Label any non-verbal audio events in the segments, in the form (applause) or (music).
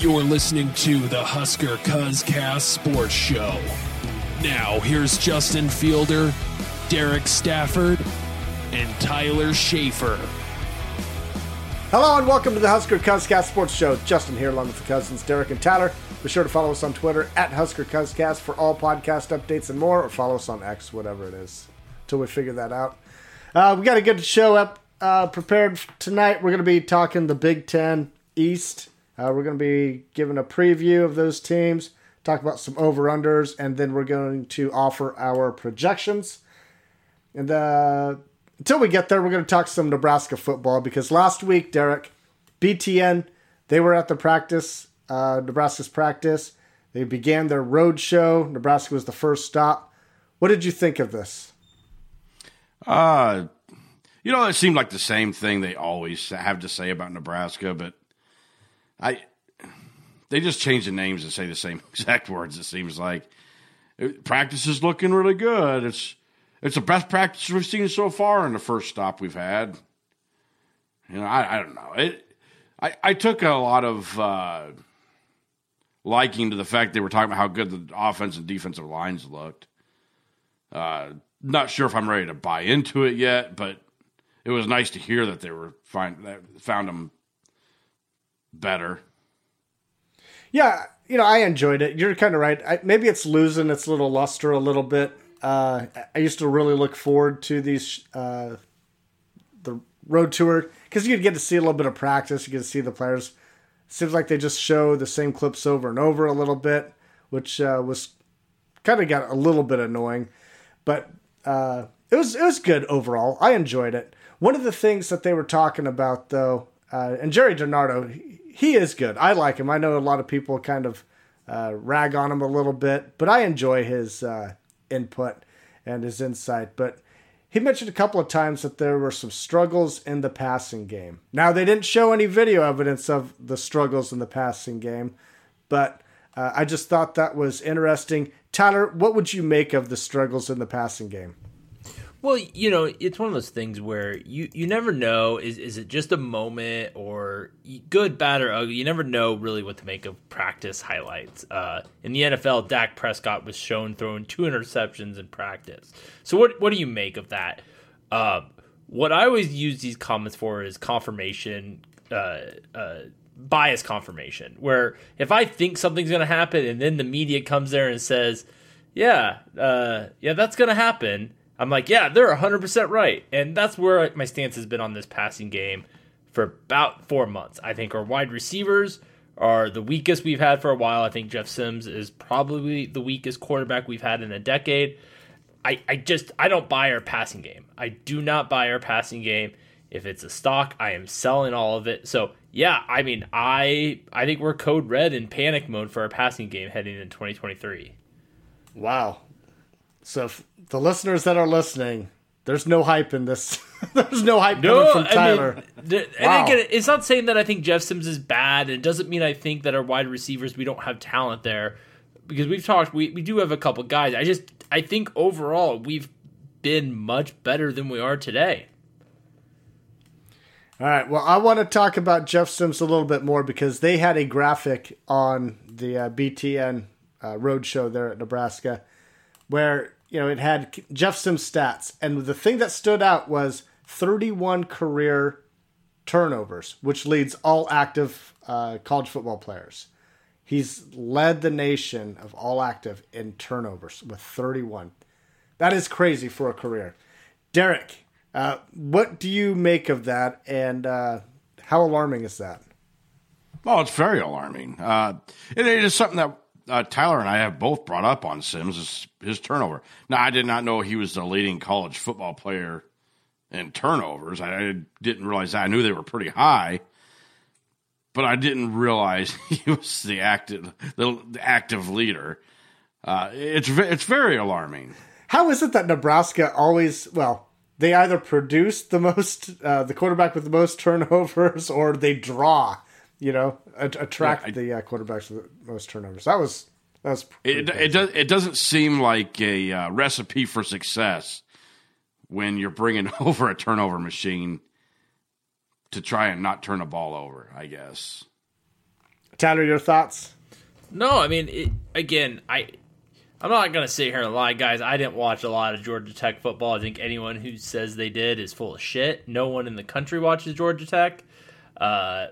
You're listening to the Husker Cuzcast Sports Show. Now, here's Justin Fielder, Derek Stafford, and Tyler Schaefer. Hello and welcome to the Husker Cuzcast Sports Show. Justin here along with the cousins Derek and Tyler. Be sure to follow us on Twitter at Husker Cuzcast for all podcast updates and more, or follow us on X, whatever it is, until we figure that out. Uh, we got a good show up uh, prepared tonight. We're going to be talking the Big Ten East. Uh, we're going to be giving a preview of those teams, talk about some over unders, and then we're going to offer our projections. And uh, until we get there, we're going to talk some Nebraska football because last week, Derek, BTN, they were at the practice, uh, Nebraska's practice. They began their road show. Nebraska was the first stop. What did you think of this? Uh, you know, it seemed like the same thing they always have to say about Nebraska, but I they just change the names and say the same (laughs) exact words. It seems like practice is looking really good. It's it's the best practice we've seen so far in the first stop we've had. You know, I, I don't know. It I, I took a lot of uh, liking to the fact they were talking about how good the offense and defensive lines looked. Uh, not sure if I'm ready to buy into it yet, but it was nice to hear that they were find that found them better. Yeah, you know, I enjoyed it. You're kind of right. I, maybe it's losing its little luster a little bit. Uh, I used to really look forward to these uh, the road tour because you'd get to see a little bit of practice. You get to see the players. Seems like they just show the same clips over and over a little bit, which uh, was kind of got a little bit annoying. But uh, it was it was good overall. I enjoyed it. One of the things that they were talking about though, uh, and Gerry DiNardo, he, he is good. I like him. I know a lot of people kind of uh, rag on him a little bit, but I enjoy his uh, input and his insight. But he mentioned a couple of times that there were some struggles in the passing game. Now they didn't show any video evidence of the struggles in the passing game, but uh, I just thought that was interesting. Tyler, what would you make of the struggles in the passing game? Well, you know, it's one of those things where you, you never know is is it just a moment or good, bad, or ugly. You never know really what to make of practice highlights. Uh, in the NFL, Dak Prescott was shown throwing two interceptions in practice. So what what do you make of that? Uh, what I always use these comments for is confirmation, uh, uh bias confirmation. Where if I think something's going to happen and then the media comes there and says, "Yeah, uh, yeah, that's going to happen." I'm like, yeah, they're 100% right. And that's where my stance has been on this passing game for about four months. I think our wide receivers are the weakest we've had for a while. I think Jeff Sims is probably the weakest quarterback we've had in a decade. I, I just I don't buy our passing game. I do not buy our passing game. If it's a stock, I am selling all of it. So yeah, I mean I I think we're code red in panic mode for our passing game heading into 2023. Wow. So the listeners that are listening, there's no hype in this. (laughs) there's no hype no, coming from Tyler. I mean, wow. and again, it's not saying that I think Jeff Sims is bad. It doesn't mean I think that our wide receivers we don't have talent there because we've talked. We we do have a couple guys. I just I think overall we've been much better than we are today. All right. Well, I want to talk about Jeff Sims a little bit more because they had a graphic on the uh, BTN uh, roadshow there at Nebraska where you know, it had Jeff Sims stats, and the thing that stood out was 31 career turnovers, which leads all active uh, college football players. He's led the nation of all active in turnovers with 31. That is crazy for a career. Derek, uh, what do you make of that, and uh, how alarming is that? Well, it's very alarming. Uh, it is something that uh, Tyler and I have both brought up on Sims is his turnover. Now, I did not know he was the leading college football player in turnovers. I, I didn't realize that. I knew they were pretty high, but I didn't realize (laughs) he was the active the, the active leader. Uh, it's it's very alarming. How is it that Nebraska always well? They either produce the most, uh, the quarterback with the most turnovers, (laughs) or they draw you know, attract yeah, I, the uh, quarterbacks with the most turnovers. That was that was it. It does. It doesn't seem like a uh, recipe for success when you're bringing (laughs) over a turnover machine to try and not turn a ball over. I guess. Tyler, your thoughts? No, I mean, it, again, I I'm not gonna sit here and lie, guys. I didn't watch a lot of Georgia Tech football. I think anyone who says they did is full of shit. No one in the country watches Georgia Tech, uh,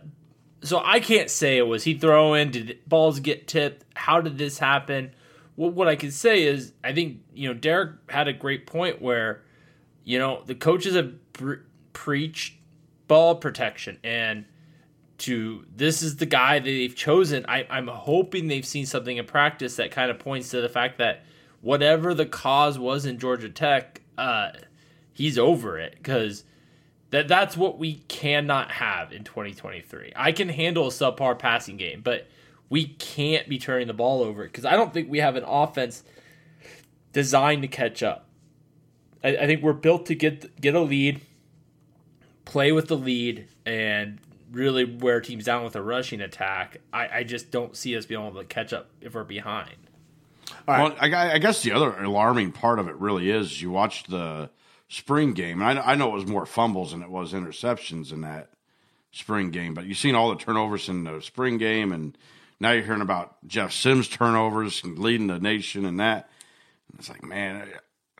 so I can't say it was he throwing. Did balls get tipped? How did this happen? What, what I can say is, I think you know Derek had a great point where, you know, the coaches have pre- preached ball protection and to this is the guy that they've chosen. I, I'm hoping they've seen something in practice that kind of points to the fact that whatever the cause was in Georgia Tech, uh, he's over it because that that's what we cannot have in 2023. I can handle a subpar passing game, but we can't be turning the ball over because I don't think we have an offense designed to catch up. I, I think we're built to get get a lead, play with the lead, and really wear teams down with a rushing attack. I, I just don't see us being able to catch up if we're behind. Well, I, I guess the other alarming part of it really is you watch the spring game, and I, I know it was more fumbles than it was interceptions in that spring game, but you've seen all the turnovers in the spring game, and now you're hearing about Jeff Sims turnovers and leading the nation and that. And it's like, man,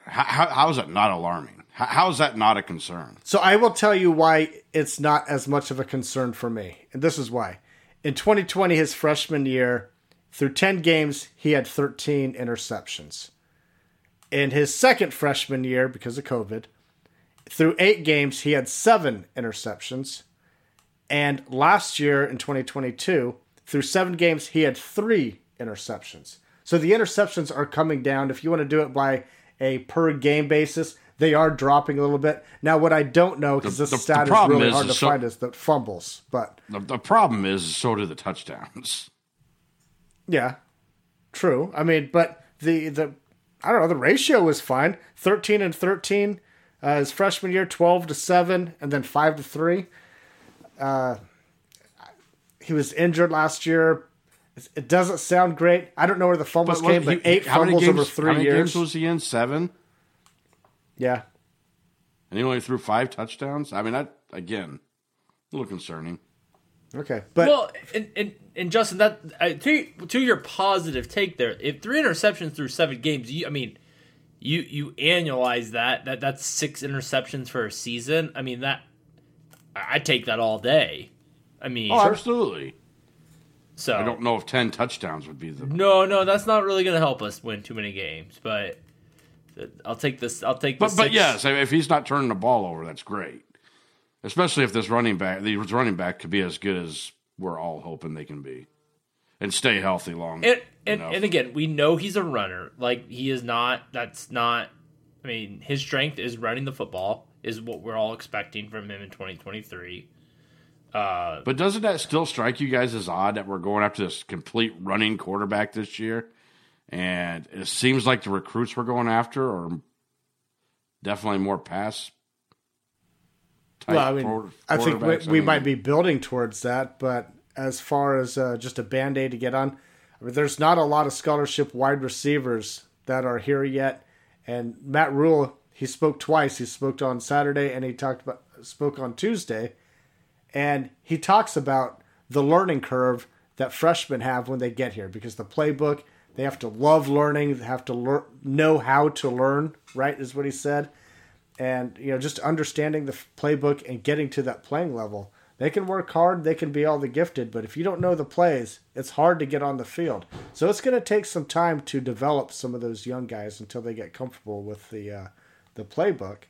how, how is that not alarming? How, how is that not a concern? So I will tell you why it's not as much of a concern for me. And this is why. In 2020, his freshman year, through 10 games, he had 13 interceptions. In his second freshman year, because of COVID, through eight games, he had seven interceptions. And last year in 2022, through seven games, he had three interceptions. So the interceptions are coming down. If you want to do it by a per game basis, they are dropping a little bit. Now, what I don't know, because this the- the stat is really is- hard to so- find, is the fumbles. But The, the problem is, so do the touchdowns. yeah, true. I mean, but the the I don't know. The ratio was fine. Thirteen and thirteen. Uh, his freshman year, twelve to seven, and then five to three. Uh, he was injured last year. It doesn't sound great. I don't know where the fumbles what- came, but he- eight how many fumbles games- over How three many years. was he in? Seven? Yeah, And he only threw five touchdowns? I mean, that, again, a little concerning. okay, but well, and, and and Justin, that uh, to to your positive take there, if three interceptions through seven games, you, I mean, you you annualize that that that's six interceptions for a season. I mean that I I take that all day. I mean, Oh, absolutely. so I don't know if 10 touchdowns would be the. no, no, that's not really going to help us win too many games. But I'll take this. I'll take. But, but yes, if he's not turning the ball over, that's great. Especially if this running back, the running back could be as good as we're all hoping they can be and stay healthy long. And and, and again, we know he's a runner. Like he is not. That's not. I mean, his strength is running the football. Is what we're all expecting from him in 2023. Uh, But doesn't that still strike you guys as odd that we're going after this complete running quarterback this year? And it seems like the recruits we're going after are definitely more pass. type well, I mean, forward- I think we, we mean, might be building towards that. But as far as uh, just a band aid to get on, I mean, there's not a lot of scholarship wide receivers that are here yet. And Matt Rhule, he spoke twice. He spoke on Saturday and he talked about spoke on Tuesday, and he talks about the learning curve that freshmen have when they get here because the playbook they have to love learning, they have to lear- know how to learn. Right, is what he said and you know just understanding the f- playbook and getting to that playing level they can work hard they can be all the gifted but if you don't know the plays it's hard to get on the field so it's going to take some time to develop some of those young guys until they get comfortable with the uh, the playbook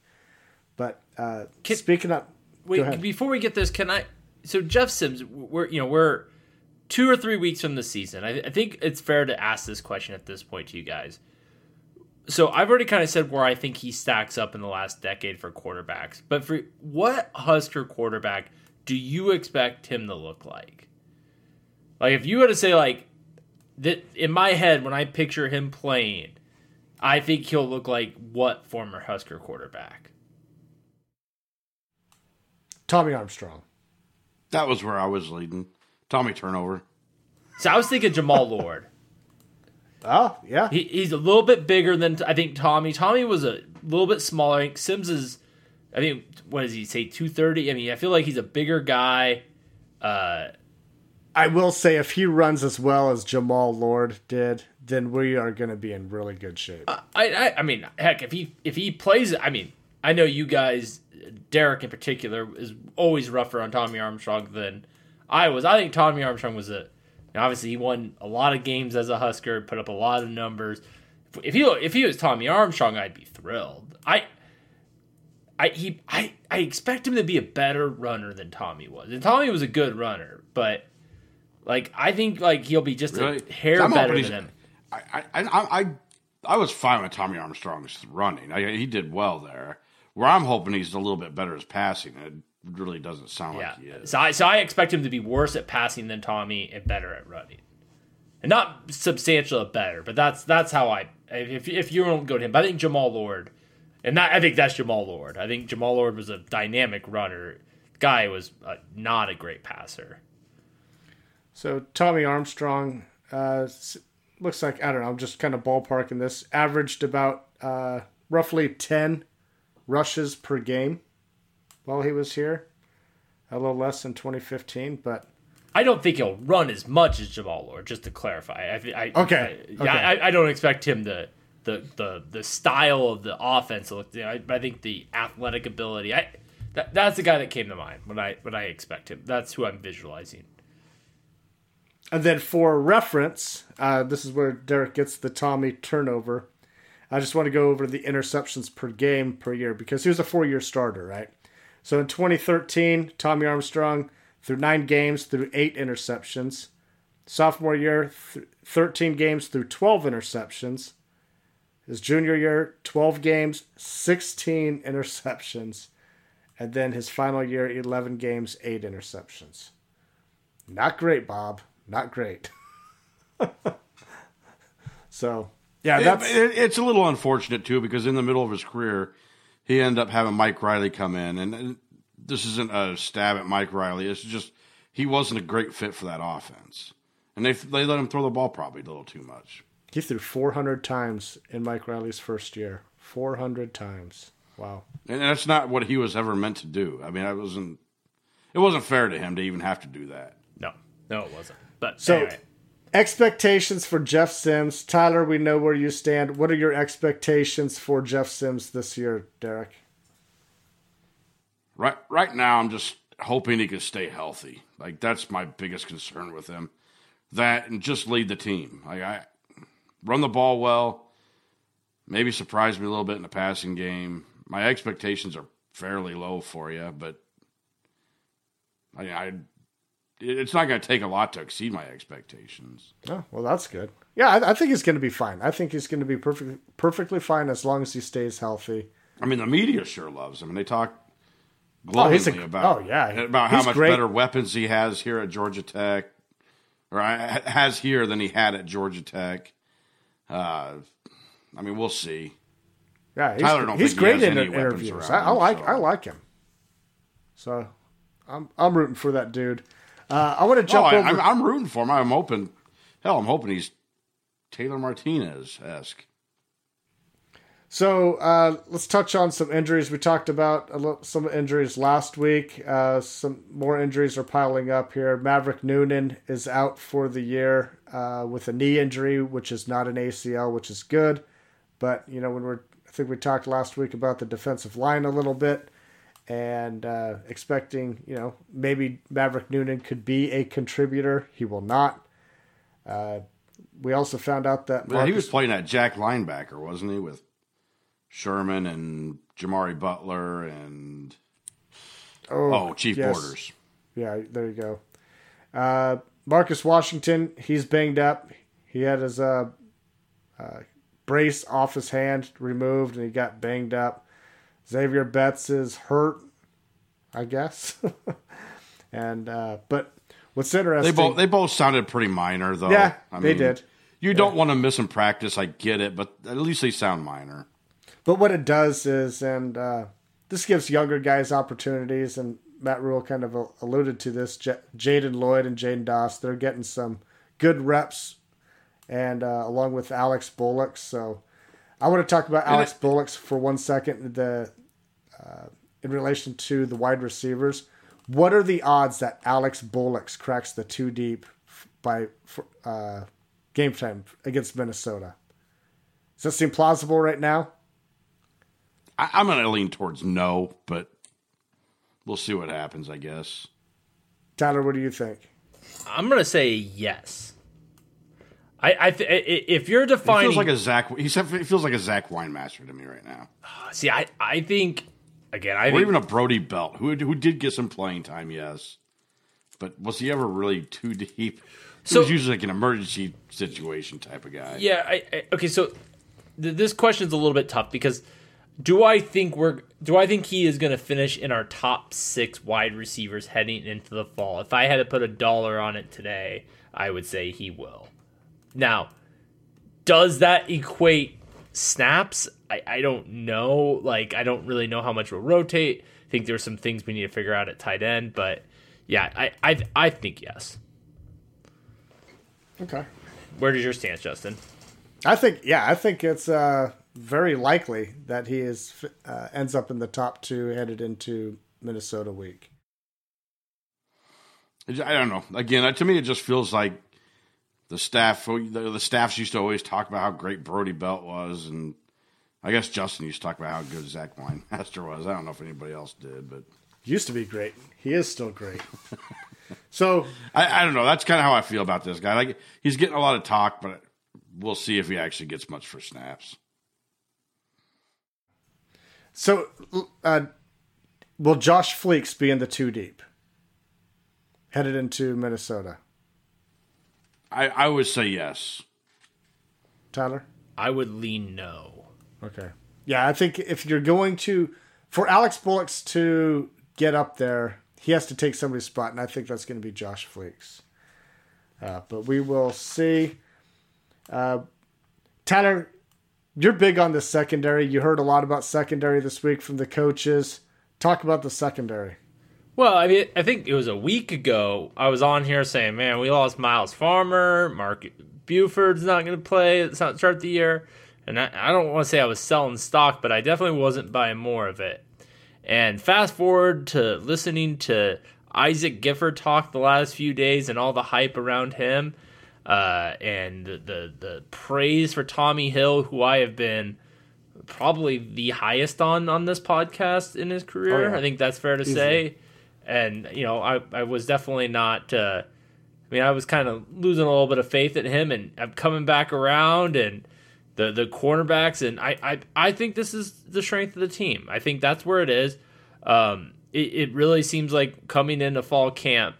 but uh, Can- speaking up, Wait, before we get this, can I? So Jeff Sims, we're you know we're two or three weeks from the season. I, I think it's fair to ask this question at this point to you guys. So I've already kind of said where I think he stacks up in the last decade for quarterbacks, but for what Husker quarterback do you expect him to look like? Like if you were to say like that in my head when I picture him playing, I think he'll look like what former Husker quarterback? tommy armstrong that was where I was leading. Tommy turnover. So I was thinking Jammal (laughs) Lord. Oh yeah, He, he's a little bit bigger than I think Tommy. Tommy was a little bit smaller. I think Sims is, I think, what does he say, 230? I mean, I feel like he's a bigger guy. Uh, I will say if he runs as well as Jammal Lord did, then we are going to be in really good shape. I, I, I mean, heck, if he if he plays, I mean, I know you guys, Derek in particular, is always rougher on Tommy Armstrong than I was. I think Tommy Armstrong was a, obviously he won a lot of games as a Husker, put up a lot of numbers. If he if he was Tommy Armstrong, I'd be thrilled. I. I he I, I expect him to be a better runner than Tommy was. And Tommy was a good runner, but like I think like he'll be just Really? a hair I'm better than him. I, I, I, I, I was fine with Tommy Armstrong's running. I, he did well there. Where I'm hoping he's a little bit better as passing. It really doesn't sound Yeah. like he is. So I, so I expect him to be worse at passing than Tommy and better at running. And not substantial better, but that's that's how I if if you don't go to him. But I think Jammal Lord and that I think that's Jammal Lord. I think Jammal Lord was a dynamic runner. Guy was uh, not a great passer. So Tommy Armstrong uh, looks like I don't know. I'm just kind of ballparking this. Averaged about uh, roughly ten rushes per game while he was here. A little less than 2015, but I don't think he'll run as much as Jammal Lord. Just to clarify, I, I Okay, I, yeah, okay. I, I don't expect him to the the the style of the offense. Look, you know, I, I think the athletic ability. I that, that's the guy that came to mind when I when I expect him. That's who I'm visualizing. And then for reference, uh, this is where Derek gets the Tommy turnover. I just want to go over the interceptions per game per year because he was a four year starter, right? So in 2013, Tommy Armstrong through nine games through eight interceptions. Sophomore year, th- 13 games through 12 interceptions. His junior year, 12 games, 16 (laughs) interceptions. And then his final year, 11 games, 8 interceptions. Not great, Bob. Not great. (laughs) so, yeah, It- it- it's a little unfortunate too because in the middle of his career, he ended up having Mike Riley come in, and, and this isn't a stab at Mike Riley. It's just he wasn't a great fit for that offense, and they they let him throw the ball probably a little too much. he threw 400 times in Mike Riley's first year. 400 times. Wow. And that's not what he was ever meant to do. I mean, I wasn't. It wasn't fair to him to even have to do that. No, no, it wasn't. But So, anyway, expectations for Jeff Sims. Tyler, we know where you stand. What are your expectations for Jeff Sims this year, Derek? Right, right now, I'm just hoping he can stay healthy. Like that's my biggest concern with him. That and just lead the team. Like I run the ball well. Maybe surprise me a little bit in the passing game. My expectations are fairly low for you, but I, I it's not going to take a lot to exceed my expectations. Oh, well, that's good. Yeah, I, I think he's going to be fine. I think he's going to be perfect, perfectly fine as long as he stays healthy. I mean, the media sure loves him, and they talk Oh, glowingly he's a- about oh, yeah. about how He's much great. better weapons he has here at Georgia Tech, or uh, has here than he had at Georgia Tech. Uh, I mean, we'll see. Yeah, he's, Tyler don't he's he great has in interviews. I, I him, like so. I like him. So, I'm I'm rooting for that dude. Uh, I want to Oh, jump I, over. I'm, I'm rooting for him. I'm hoping. Hell, I'm hoping he's Taylor Martinez esque. So uh, let's touch on some injuries. We talked about a little, some injuries last week. Uh, some more injuries are piling up here. Maverick Noonan is out for the year uh, with a knee injury, which is not an ACL, which is good. But you know, when we're, I think we talked last week about the defensive line a little bit, and uh, expecting, you know, maybe Maverick Noonan could be a contributor. He will not. Uh, we also found out that Well, he was playing that Jack linebacker, wasn't he, with Sherman and Jimari Butler and oh, Chief yes. Borders. Yeah, there you go. Uh, Marcus Washington, he's banged up. He had his uh, uh, brace off his hand removed, and he got banged up. Xavier Betts is hurt, I guess. (laughs) and uh, but what's They interesting? both they both sounded pretty minor though. Yeah, I they mean, did. You don't want to miss in practice. I get it, but at least they sound minor. But what it does is, and uh, this gives younger guys opportunities, and Matt Rhule kind of alluded to this. J- Jaden Lloyd and Jaidyn Doss, they're getting some good reps and uh, along with Alex Bullock. So I want to talk about Alex Bullocks for one second. The uh, in relation to the wide receivers, what are the odds that Alex Bullocks cracks the two deep by uh, game time against Minnesota? Does that seem plausible right now? I, I'm going to lean towards no, but we'll see what happens. I guess. Tyler, what do you think? I'm going to say yes. I, I th- if you're defining, he feels like a Zach. He feels like a Zach Weinmaster to me right now. (sighs) See, I, I think again, I or think, even a Brody Belt who who did get some playing time, yes, but was he ever really too deep? He so, was usually like an emergency situation type of guy. Yeah. I, I, okay. So th- this question's a little bit tough because do I think we're do I think he is going to finish in our top six wide receivers heading into the fall? If I had to put a dollar on it today, I would say he will. Now, does that equate snaps? I, I don't know. Like, I don't really know how much will rotate. I think there's some things we need to figure out at tight end, but yeah, I I, I think yes. Okay. Where does your stance, Justin? I think yeah, I think it's uh, very likely that he is uh, ends up in the top two headed into Minnesota week. I don't know. Again, to me, it just feels like the staff the, the staffs used to always talk about how great Brody Belt was, and I guess Justin used to talk about how good Zach Weinmaster was. I don't know if anybody else did, but used to be great. He is still great. (laughs) so I, I don't know. That's kind of how I feel about this guy. Like he's getting a lot of talk, but we'll see if he actually gets much for snaps. So, uh, will Josh Fleeks be in the two deep headed into Minnesota? I, I would say yes. Tyler? I would lean no. Okay. Yeah, I think if you're going to, for Alex Bullocks to get up there, he has to take somebody's spot, and I think that's going to be Josh Fleeks. Uh, but we will see. Uh, Tyler, you're big on the secondary. You heard a lot about secondary this week from the coaches. Talk about the secondary. Well, I mean, I think it was a week ago. I was on here saying, "Man, we lost Myles Farmer. Mark Buford's not going to play. It's not start the year." And I, I don't want to say I was selling stock, but I definitely wasn't buying more of it. And fast forward to listening to Isaac Gifford talk the last few days and all the hype around him, uh, and the, the the praise for Tommy Hill, who I have been probably the highest on on this podcast in his career. Oh, yeah. I think that's fair to Easily. say and you know I, I was definitely not uh, I mean I was kind of losing a little bit of faith in him and I'm coming back around and the the cornerbacks and I, I I think this is the strength of the team. I think that's where it is. Um, it, it really seems like coming into fall camp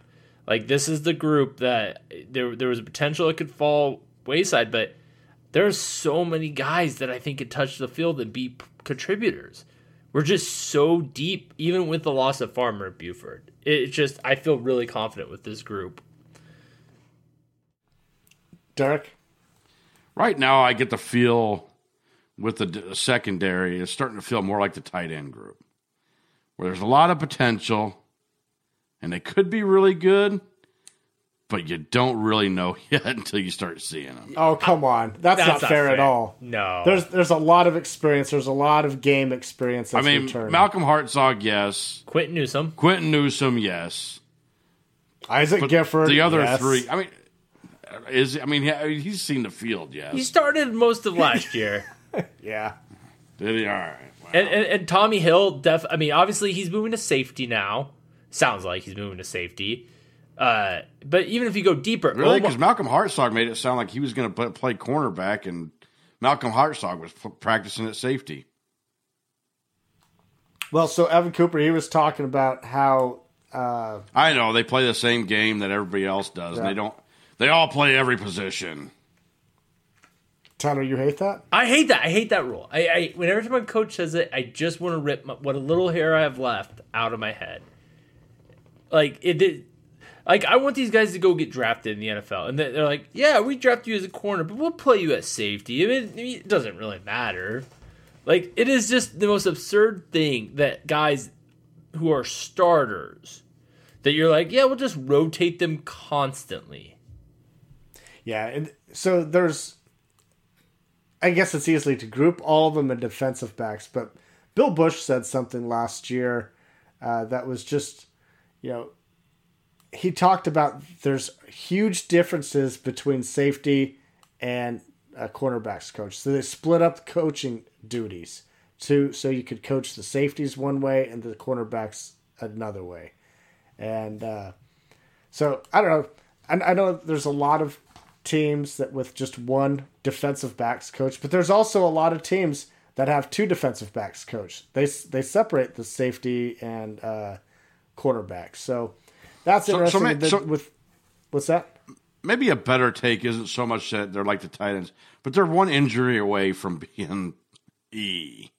like this is the group that there there was a potential it could fall wayside but there are so many guys that I think could touch the field and be contributors we're just so deep, even with the loss of Farmer Buford. It's just I feel really confident with this group. Derek, right now I get the feel with the secondary is starting to feel more like the tight end group, where there's a lot of potential, and they could be really good but you don't really know (laughs) yet until you start seeing them. Oh come on, that's, that's not, not fair, fair, at all. No, there's there's a lot of experience. There's a lot of game experience. I mean, returned. Malcolm Hartzog, yes. Quinton Newsome, Quinton Newsome, yes. Isaac but Gifford, the other yes. three. I mean, is I mean he's seen the field, yes. He started most of last year. (laughs) yeah. Did he? All right. Wow. And, and, and Tommy Hill, def. I mean, obviously he's moving to safety now. Sounds like he's moving to safety. Uh, but even if you go deeper, really, because Malcolm Hartzog made it sound like he was going to play cornerback, and Malcolm Hartzog was practicing at safety. Well, so Evan Cooper, he was talking about how uh, I know they play the same game that everybody else does, yeah. and they don't. They all play every position. Tanner, you hate that? I hate that. I hate that rule. I, I whenever my coach says it, I just want to rip my, what a little hair I have left out of my head. Like it, it like I want these guys to go get drafted in the NFL, and they're like, "Yeah, we draft you as a corner, but we'll play you at safety." I mean, it doesn't really matter. Like it is just the most absurd thing that guys who are starters that you're like, "Yeah, we'll just rotate them constantly." Yeah, and so there's, I guess it's easily to group all of them in defensive backs, but Bill Busch said something last year uh, that was just, you know, he talked about there's huge differences between safety and a cornerbacks coach. So they split up coaching duties to so you could coach the safeties one way and the cornerbacks another way. And uh, so I don't know. I, I know there's a lot of teams that with just one defensive backs coach, but there's also a lot of teams that have two defensive backs coach. They they separate the safety and uh. So that's So- so interesting. that so- with what's that? Maybe a better take isn't so much that they're like the Titans, but they're one injury away from (laughs) being E.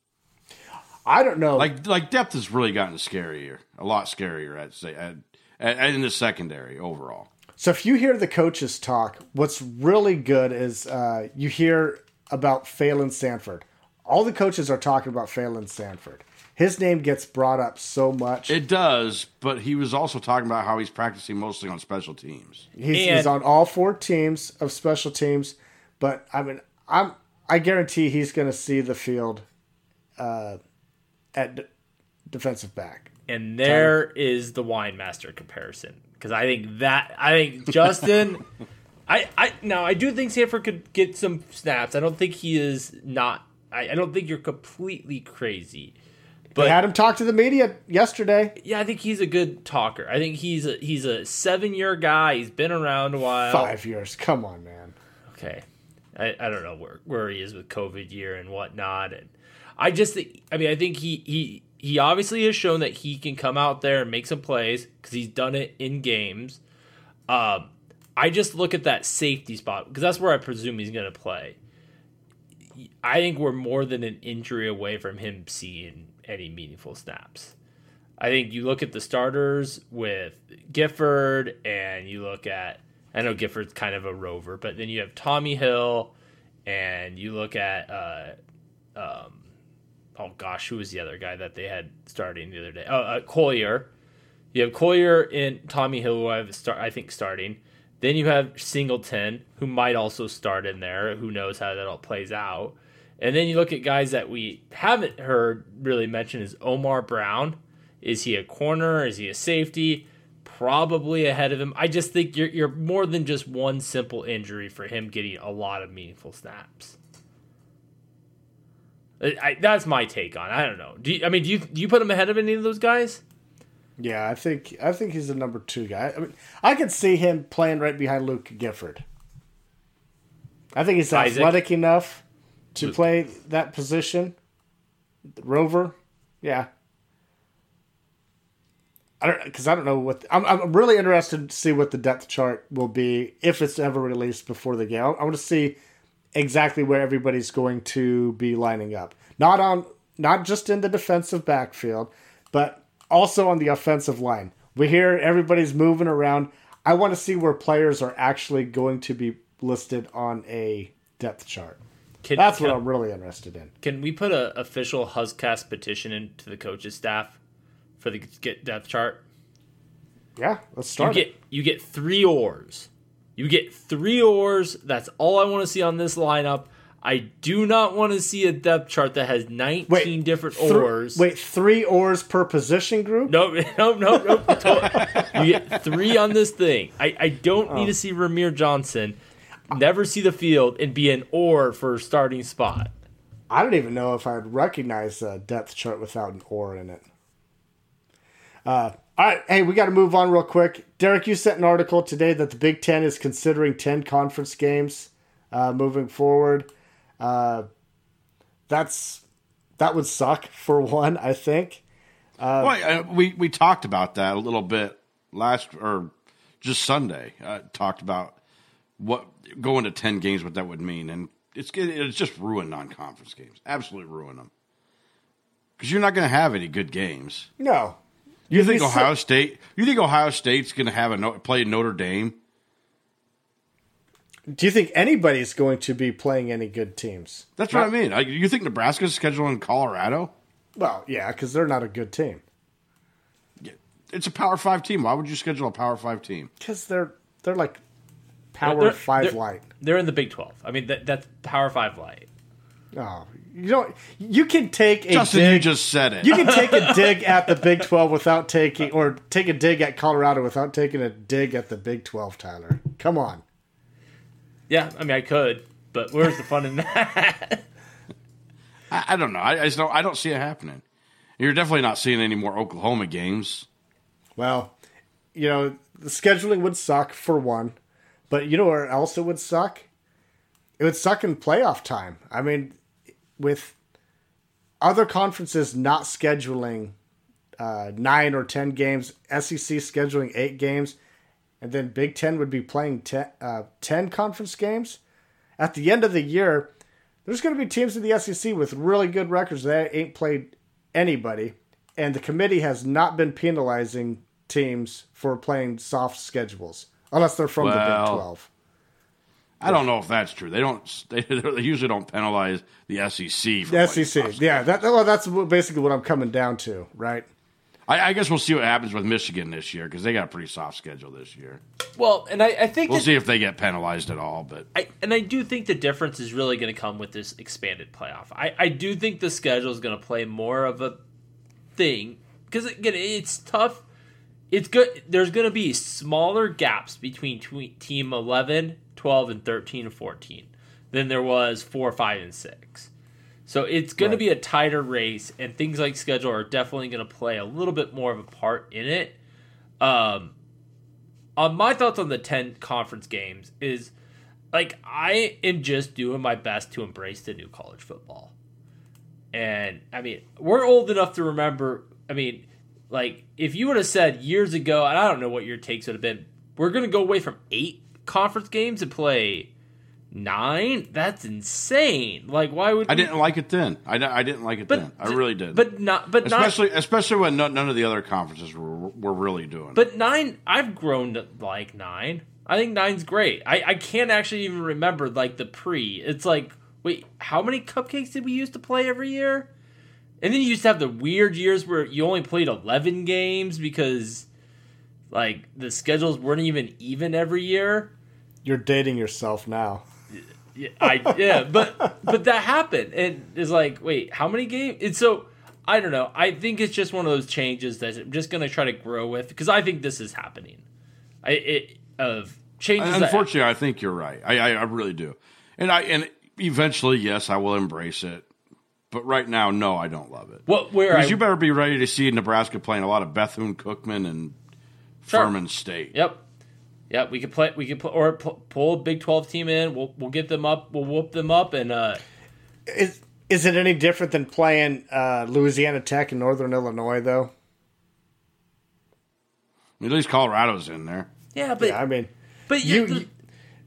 I don't know. Like like depth has really gotten scarier, a lot scarier. I'd say, at, at, in the secondary overall. So if you hear the coaches talk, what's really good is uh, you hear about Phalen Sanford. All the coaches are talking about Phalen Sanford. His name gets brought up so much. It does, but he was also talking about how he's practicing mostly on special teams. he's, he's on all four teams of special teams, but I mean, I'm I guarantee he's going to see the field uh, at d- defensive back. And there is the Weinmaster comparison because I think that I think Justin, (laughs) I I now I do think Sanford could get some snaps. I don't think he is not. I, I don't think you're completely crazy, They had him talk to the media yesterday. yeah, I think he's a good talker. I think he's a he's a seven year guy. He's been around a while. Five years. Come on, man. okay I, I don't know where, where he is with covid year and whatnot and i just think i mean i think he he he obviously has shown that he can come out there and make some plays because he's done it in games um i just look at that safety spot because that's where i presume he's going to play i think we're more than an injury away from him seeing any meaningful snaps I think you look at the starters with Gifford, and you look at I know Gifford's kind of a rover, but then you have Tommy Hill, and you look at uh, um, oh gosh, who was the other guy that they had starting the other day? Oh, uh, Collier. You have Collier and Tommy Hill, who I have start I think starting. Then you have Singleton, who might also start in there. Who knows how that all plays out? And then you look at guys that we haven't heard really mentioned is Omar Brown. Is he a corner? Is he a safety? Probably ahead of him. I just think you're you're more than just one simple injury for him getting a lot of meaningful snaps. I, I, that's my take on. it. I don't know. Do you, I mean do you do you put him ahead of any of those guys? Yeah, I think I think he's the number two guy. I mean, I could see him playing right behind Luke Gifford. I think he's Isaac. athletic enough to play that position. Rover, yeah. I don't because I don't know what I'm. I'm really interested to see what the depth chart will be if it's ever released before the game. I, I want to see exactly where everybody's going to be lining up. Not on, not just in the defensive backfield, but also on the offensive line. We hear everybody's moving around. I want to see where players are actually going to be listed on a depth chart. Can, That's what I'm really interested in. can we put a official Huzcast petition into the coaches staff for the get depth chart? Yeah, let's You start. get you get three oars. You get three oars. That's all I want to see on this lineup. I do not want to see a depth chart that has 19 different Thr- oars. Wait, three oars per position group? No, no, no, no. you get three on this thing. I, I don't Oh. need to see Ramir Johnson never see the field and be an oar for starting spot. I don't even know if I'd recognize a depth chart without an or in it. Uh, all right, hey, we got to move on real quick. Derek, you sent an article today that the Big Ten is considering 10 conference games uh, moving forward. Uh, that's that would suck for one, I think. well, uh, we we talked about that a little bit last or just Sunday. Uh, talked about what going to ten games, what that would mean, and it's it's just ruin non-conference games. Absolutely ruin them because you're not going to have any good games. No, You think Ohio State? You think Ohio State's going to have a no, play Notre Dame? Do you think anybody's going to be playing any good teams? That's what I mean. Like, you think Nebraska's scheduling Colorado? Well, yeah, because they're not a good team. It's a Power Five team. Why would you schedule a Power Five team? Because they're they're like Power They're- Five they're- light. They're in the Big Twelve. I mean, that, that's Power Five light. Oh, you don't. You can take a Justin, dig. you just said it. you can take a (laughs) dig at the Big Twelve without taking, or take a dig at Colorado without taking a dig at the Big Twelve. Tyler, come on. Yeah, I mean, I could, but where's the fun in that? I, I don't know. I, I just don't. I don't see it happening. You're definitely not seeing any more Oklahoma games. Well, you know, the scheduling would suck for one, but you know where else it would suck? It would suck in playoff time. I mean, with other conferences not scheduling uh, nine or ten games, SEC scheduling eight games, and then Big Ten would be playing ten, uh, 10 conference games. At the end of the year, there's going to be teams in the SEC with really good records that ain't played anybody, and the committee has not been penalizing teams for playing soft schedules unless they're from the Big 12. I don't know if that's true. They don't. (laughs) They, they usually don't penalize the SEC. For The SEC, yeah, that, well, that's basically what I'm coming down to, right? I, I guess we'll see what happens with Michigan this year because they got a pretty soft schedule this year. well, and I, I think We'll that- see if they get penalized at all. But I, and I do think the difference is really going to come with this expanded playoff. I, I do think the schedule is going to play more of a thing because again, it's tough. It's good. There's going to be smaller gaps between twe- team 11, 12, and 13 and 14 than there was 4, 5, and 6. So it's going Right. to be a tighter race, and things like schedule are definitely going to play a little bit more of a part in it. Um, on my thoughts on the 10 conference games is like I am just doing my best to embrace the new college football. And I mean, we're old enough to remember, I mean, like if you would have said years ago, and I don't know what your takes would have been, we're going to go away from 8 conference games and play 9? That's insane. Like why would I we- didn't like it then. I, I didn't like it but then. I really did. But not but not especially especially when no, none of the other conferences were, were really doing. it. But nine, I've grown to like nine. I think nine's great. I, I can't actually even remember like the pre. It's like, wait, how many cupcakes did we used to play every year? And then you used to have the weird years where you only played eleven games because like the schedules weren't even even every year. You're dating yourself now. Yeah, I yeah, but but that happened, and it's like, wait, how many games? And so I don't know. I think it's just one of those changes that I'm just gonna try to grow with because I think this is happening. I it of changes. that- Unfortunately, I think you're right. I, I, I really do. And I and eventually, yes, I will embrace it. But right now, no, I don't love it. what where I Because you better be ready to see Nebraska playing a lot of Bethune Cookman and Sure. Furman State. Yep. Yep, we could play. We could put or pull a Big Twelve team in. We'll we'll get them up. We'll whoop them up, and uh, Is is it any different than playing uh, Louisiana Tech and Northern Illinois, though? At least Colorado's in there. yeah, but Yeah, I mean, but you- you, you-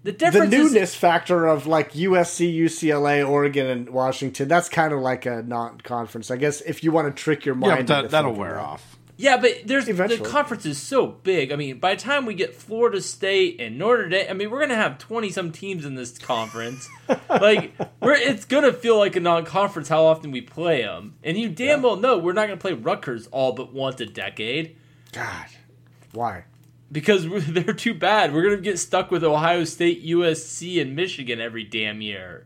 the the difference is newness factor of like USC, UCLA, Oregon, and Washington, that's kind of like a non-conference. I guess if you want to trick your mind, Yeah, but that, that'll wear that. off. Yeah, but there's Eventually. the conference is so big. I mean, by the time we get Florida State and Notre Dame, I mean, we're gonna have twenty some teams in this conference. (laughs) like, we're it's gonna feel like a non-conference how often we play them, and you damn well know we're not gonna play Rutgers all but once a decade God, why? Because (laughs) they're too bad. We're gonna get stuck with Ohio State, USC, and Michigan every damn year.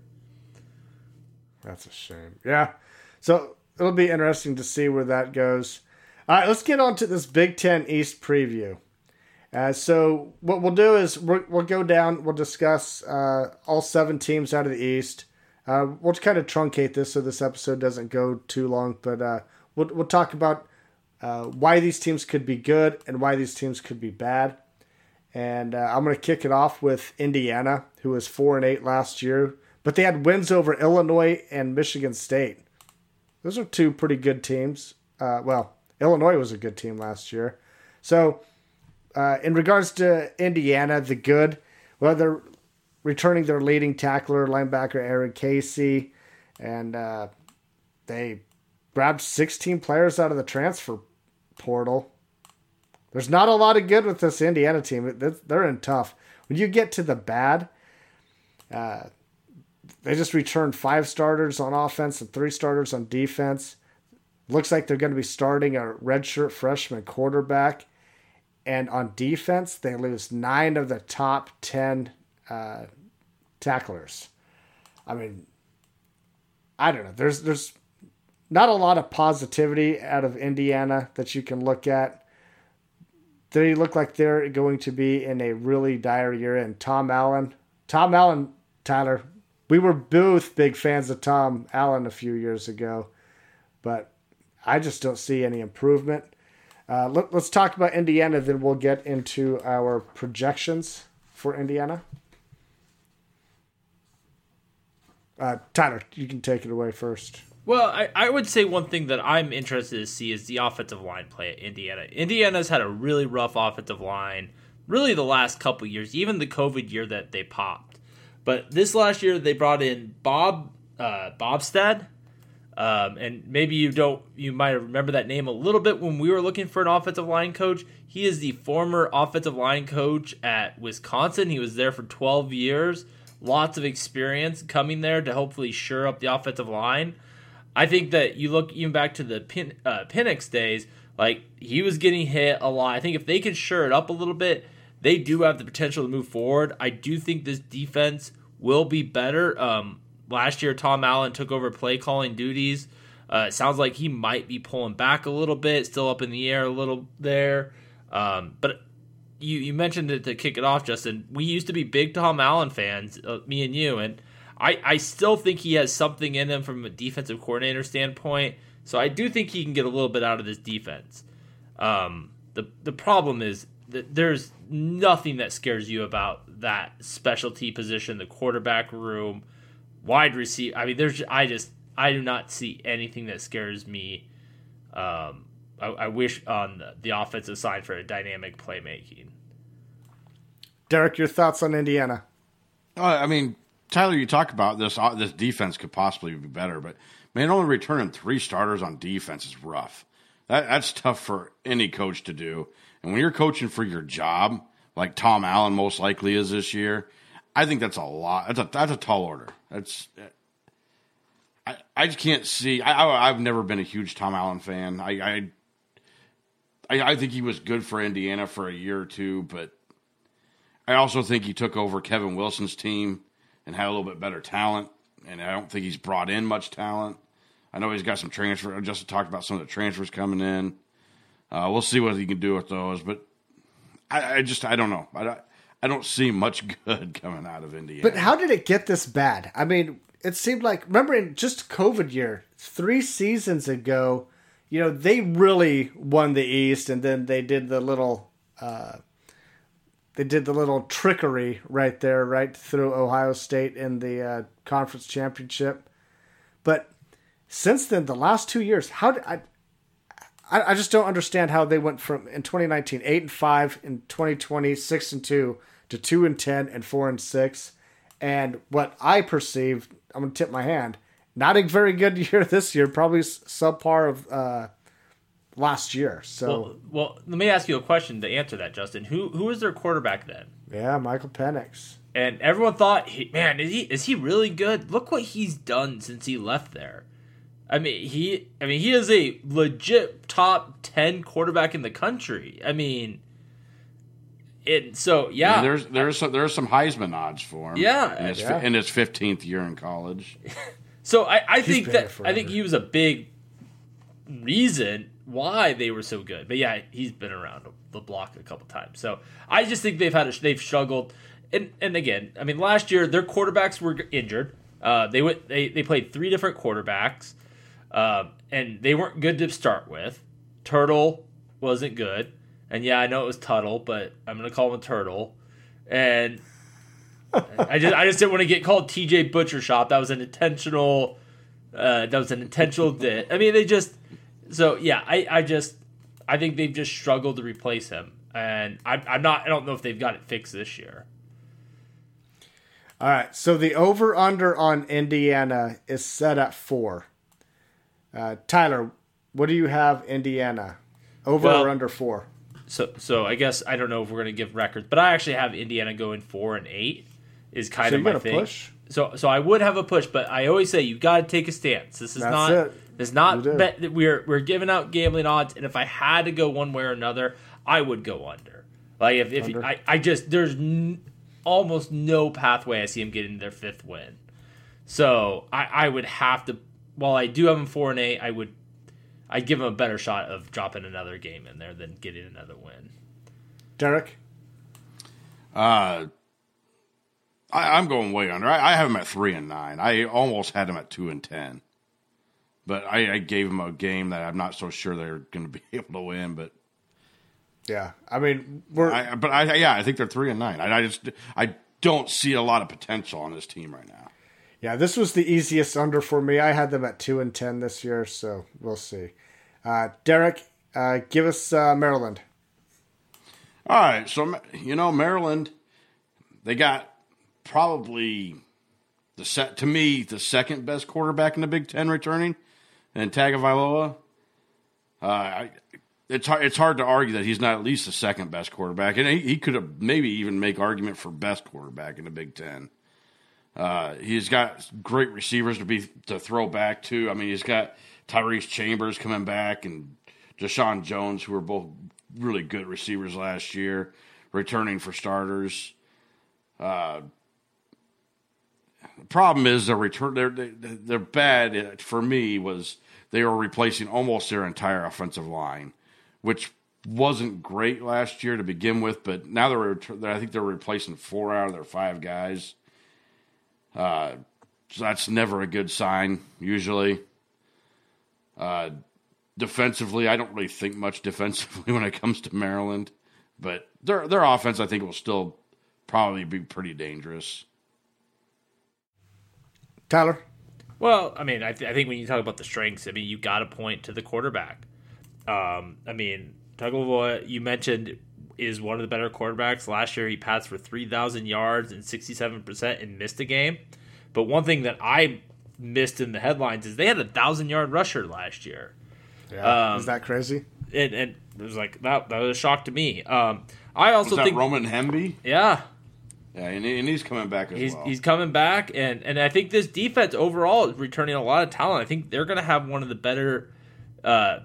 That's a shame. Yeah. So it'll be interesting to see where that goes. All right, let's get on to this Big Ten East preview. Uh, so what we'll do is we'll, we'll go down. We'll discuss uh, all seven teams out of the East. Uh, we'll kind of truncate this so this episode doesn't go too long, but uh, we'll we'll talk about uh, why these teams could be good and why these teams could be bad. And uh, I'm going to kick it off with Indiana, who was four and eight last year, but they had wins over Illinois and Michigan State. Those are two pretty good teams. Uh, well, Illinois was a good team last year. So, uh, in regards to Indiana, the good, well, they're returning their leading tackler, linebacker Aaron Casey, and uh, they grabbed 16 players out of the transfer portal. There's not a lot of good with this Indiana team. They're in tough. When you get to the bad, uh, they just returned five starters on offense and three starters on defense. Looks like they're going to be starting a redshirt freshman quarterback. And on defense, they lose nine of the top 10 uh, tacklers. I mean, I don't know. There's there's not a lot of positivity out of Indiana that you can look at. They look like they're going to be in a really dire year. And Tom Allen, Tom Allen, Tyler, we were both big fans of Tom Allen a few years ago, but I just don't see any improvement. Uh, let, us talk about Indiana, then we'll get into our projections for Indiana. Uh, Tyler, you can take it away first. Well, I, I would say one thing that I'm interested to see is the offensive line play at Indiana. Indiana's had a really rough offensive line, really the last couple years, even the COVID year that they popped. But this last year they brought in Bob uh, Bostad, um, and maybe you don't, you might remember that name a little bit when we were looking for an offensive line coach. He is the former offensive line coach at Wisconsin. He was there for 12 years lots of experience coming there to hopefully shore up the offensive line. I think that you look even back to the Pin, uh, days, like he was getting hit a lot. I think if they can shore it up a little bit, they do have the potential to move forward. I do think this defense will be better. Um, last year, Tom Allen took over play calling duties. Uh, it sounds like he might be pulling back a little bit, still up in the air a little there. Um, but you you mentioned it to kick it off, Justin. We used to be big Tom Allen fans, uh, me and you, and I I still think he has something in him from a defensive coordinator standpoint. So I do think he can get a little bit out of this defense. Um, the the problem is that there's nothing that scares you about that specialty position, the quarterback room, wide receiver. I mean, there's I just I do not see anything that scares me. Um, I, I wish on the, the offensive side for a dynamic playmaking. Derek, your thoughts on Indiana? Uh, I mean, Tyler, you talk about this. Uh, this defense could possibly be better, but man, only returning three starters on defense is rough. That, that's tough for any coach to do. And when you're coaching for your job, like Tom Allen most likely is this year, I think that's a lot. That's a that's a tall order. That's I, I just can't see. I, I have never been a huge Tom Allen fan. I, I I, I think he was good for Indiana for a year or two, but I also think he took over Kevin Wilson's team and had a little bit better talent. And I don't think he's brought in much talent. I know he's got some transfer. I Just talked about some of the transfers coming in. Uh, we'll see what he can do with those, but I, I just I don't know. I, I don't see much (laughs) good coming out of Indiana. But how did it get this bad? I mean, it seemed like remember in just COVID year, three seasons ago, you know, they really won the East, and then they did the little, uh, they did the little trickery right there, right through Ohio State in the uh, conference championship. But since then, the last two years, how did I? I, I just don't understand how they went from in 2019 eight and five, in 2020 six and two to two and ten and four and six, and what I perceive, I'm gonna tip my hand not a very good (laughs) year this year. Probably subpar of uh, last year. So, well, well, let me ask you a question to answer that, Justin. Who who was their quarterback then? Yeah, Michael Penix. And everyone thought, man, is he is he really good? Look what he's done since he left there. I mean, he I mean, he is a legit top 10 quarterback in the country. I mean, it so yeah. yeah there's there's some, there's some Heisman odds for him. Yeah, in his, yeah. in his 15th year in college. (laughs) So I, I think that I think he was a big reason why they were so good. But yeah, he's been around the block a couple times. So I just think they've had a, they've struggled. And and again, I mean, last year their quarterbacks were injured. Uh, they went they they played three different quarterbacks, uh, and they weren't good to start with. Turtle wasn't good, and yeah, I know it was Tuttle, but I'm gonna call him Turtle. And (laughs) I just I just didn't want to get called TJ Butcher Shop. That was an intentional. Uh, that was an intentional (laughs) dit. I mean, they just. So yeah, I I just I think they've just struggled to replace him, and I, I'm not. I don't know if they've got it fixed this year. All right, so the over under on Indiana is set at four. Uh, Tyler, what do you have Indiana? Over well, or under four? So, so I guess I don't know if we're going to give records, but I actually have Indiana going four and eight is kind so of my thing. Push? So so I would have a push, but I always say you got to take a stance. This is That's not it. This is not bet that we're we're giving out gambling odds, and if I had to go one way or another, I would go under. Like if, if under. I I just there's n- almost no pathway I see them getting their fifth win. So I, I would have to. While I do have them four and eight, I would I'd give them a better shot of dropping another game in there than getting another win. Derek, Uh, I, I'm going way under. I, I have him at three and nine. I almost had him at two and ten, but I, I gave them a game that I'm not so sure they're going to be (laughs) able to win. But yeah, I mean we're I, but I, yeah, I think they're three and nine. I, I just, I don't see a lot of potential on this team right now. yeah. This was the easiest under for me. I had them at two and ten this year, so we'll see. Uh, Derek, uh, give us uh, Maryland. All right, so you know Maryland, they got probably the set to me the second best quarterback in the Big Ten returning, and Tagovailoa. Uh, it's hard, it's hard to argue that he's not at least the second best quarterback, and he, he could have maybe even make argument for best quarterback in the Big Ten. Uh, he's got great receivers to be to throw back to. I mean, he's got Tyrese Chambers coming back and Jeshaun Jones, who were both really good receivers last year, returning for starters. Uh, the problem is the return. They're they're bad for me. Was they were replacing almost their entire offensive line, which wasn't great last year to begin with. But now they're I think they're replacing four out of their five guys. Uh, so that's never a good sign usually. Uh, defensively, I don't really think much defensively (laughs) when it comes to Maryland, but their their offense I think will still probably be pretty dangerous. Tyler, Well, I mean, I, th- I think when you talk about the strengths, I mean, you got to point to the quarterback. Um, I mean, Tagovailoa, you mentioned, is one of the better quarterbacks. Last year, he passed for 3,000 yards and 67% and missed a game. But one thing that I missed in the headlines is they had a 1,000 yard rusher last year. yeah, Um, is that crazy? And, and it was like, that, that was a shock to me. Um, I also Was that think, Roman Hemby? yeah, Yeah, and, and he's coming back as He's, well. he's coming back, and, and I think this defense overall is returning a lot of talent. I think they're going to have one of the better, uh,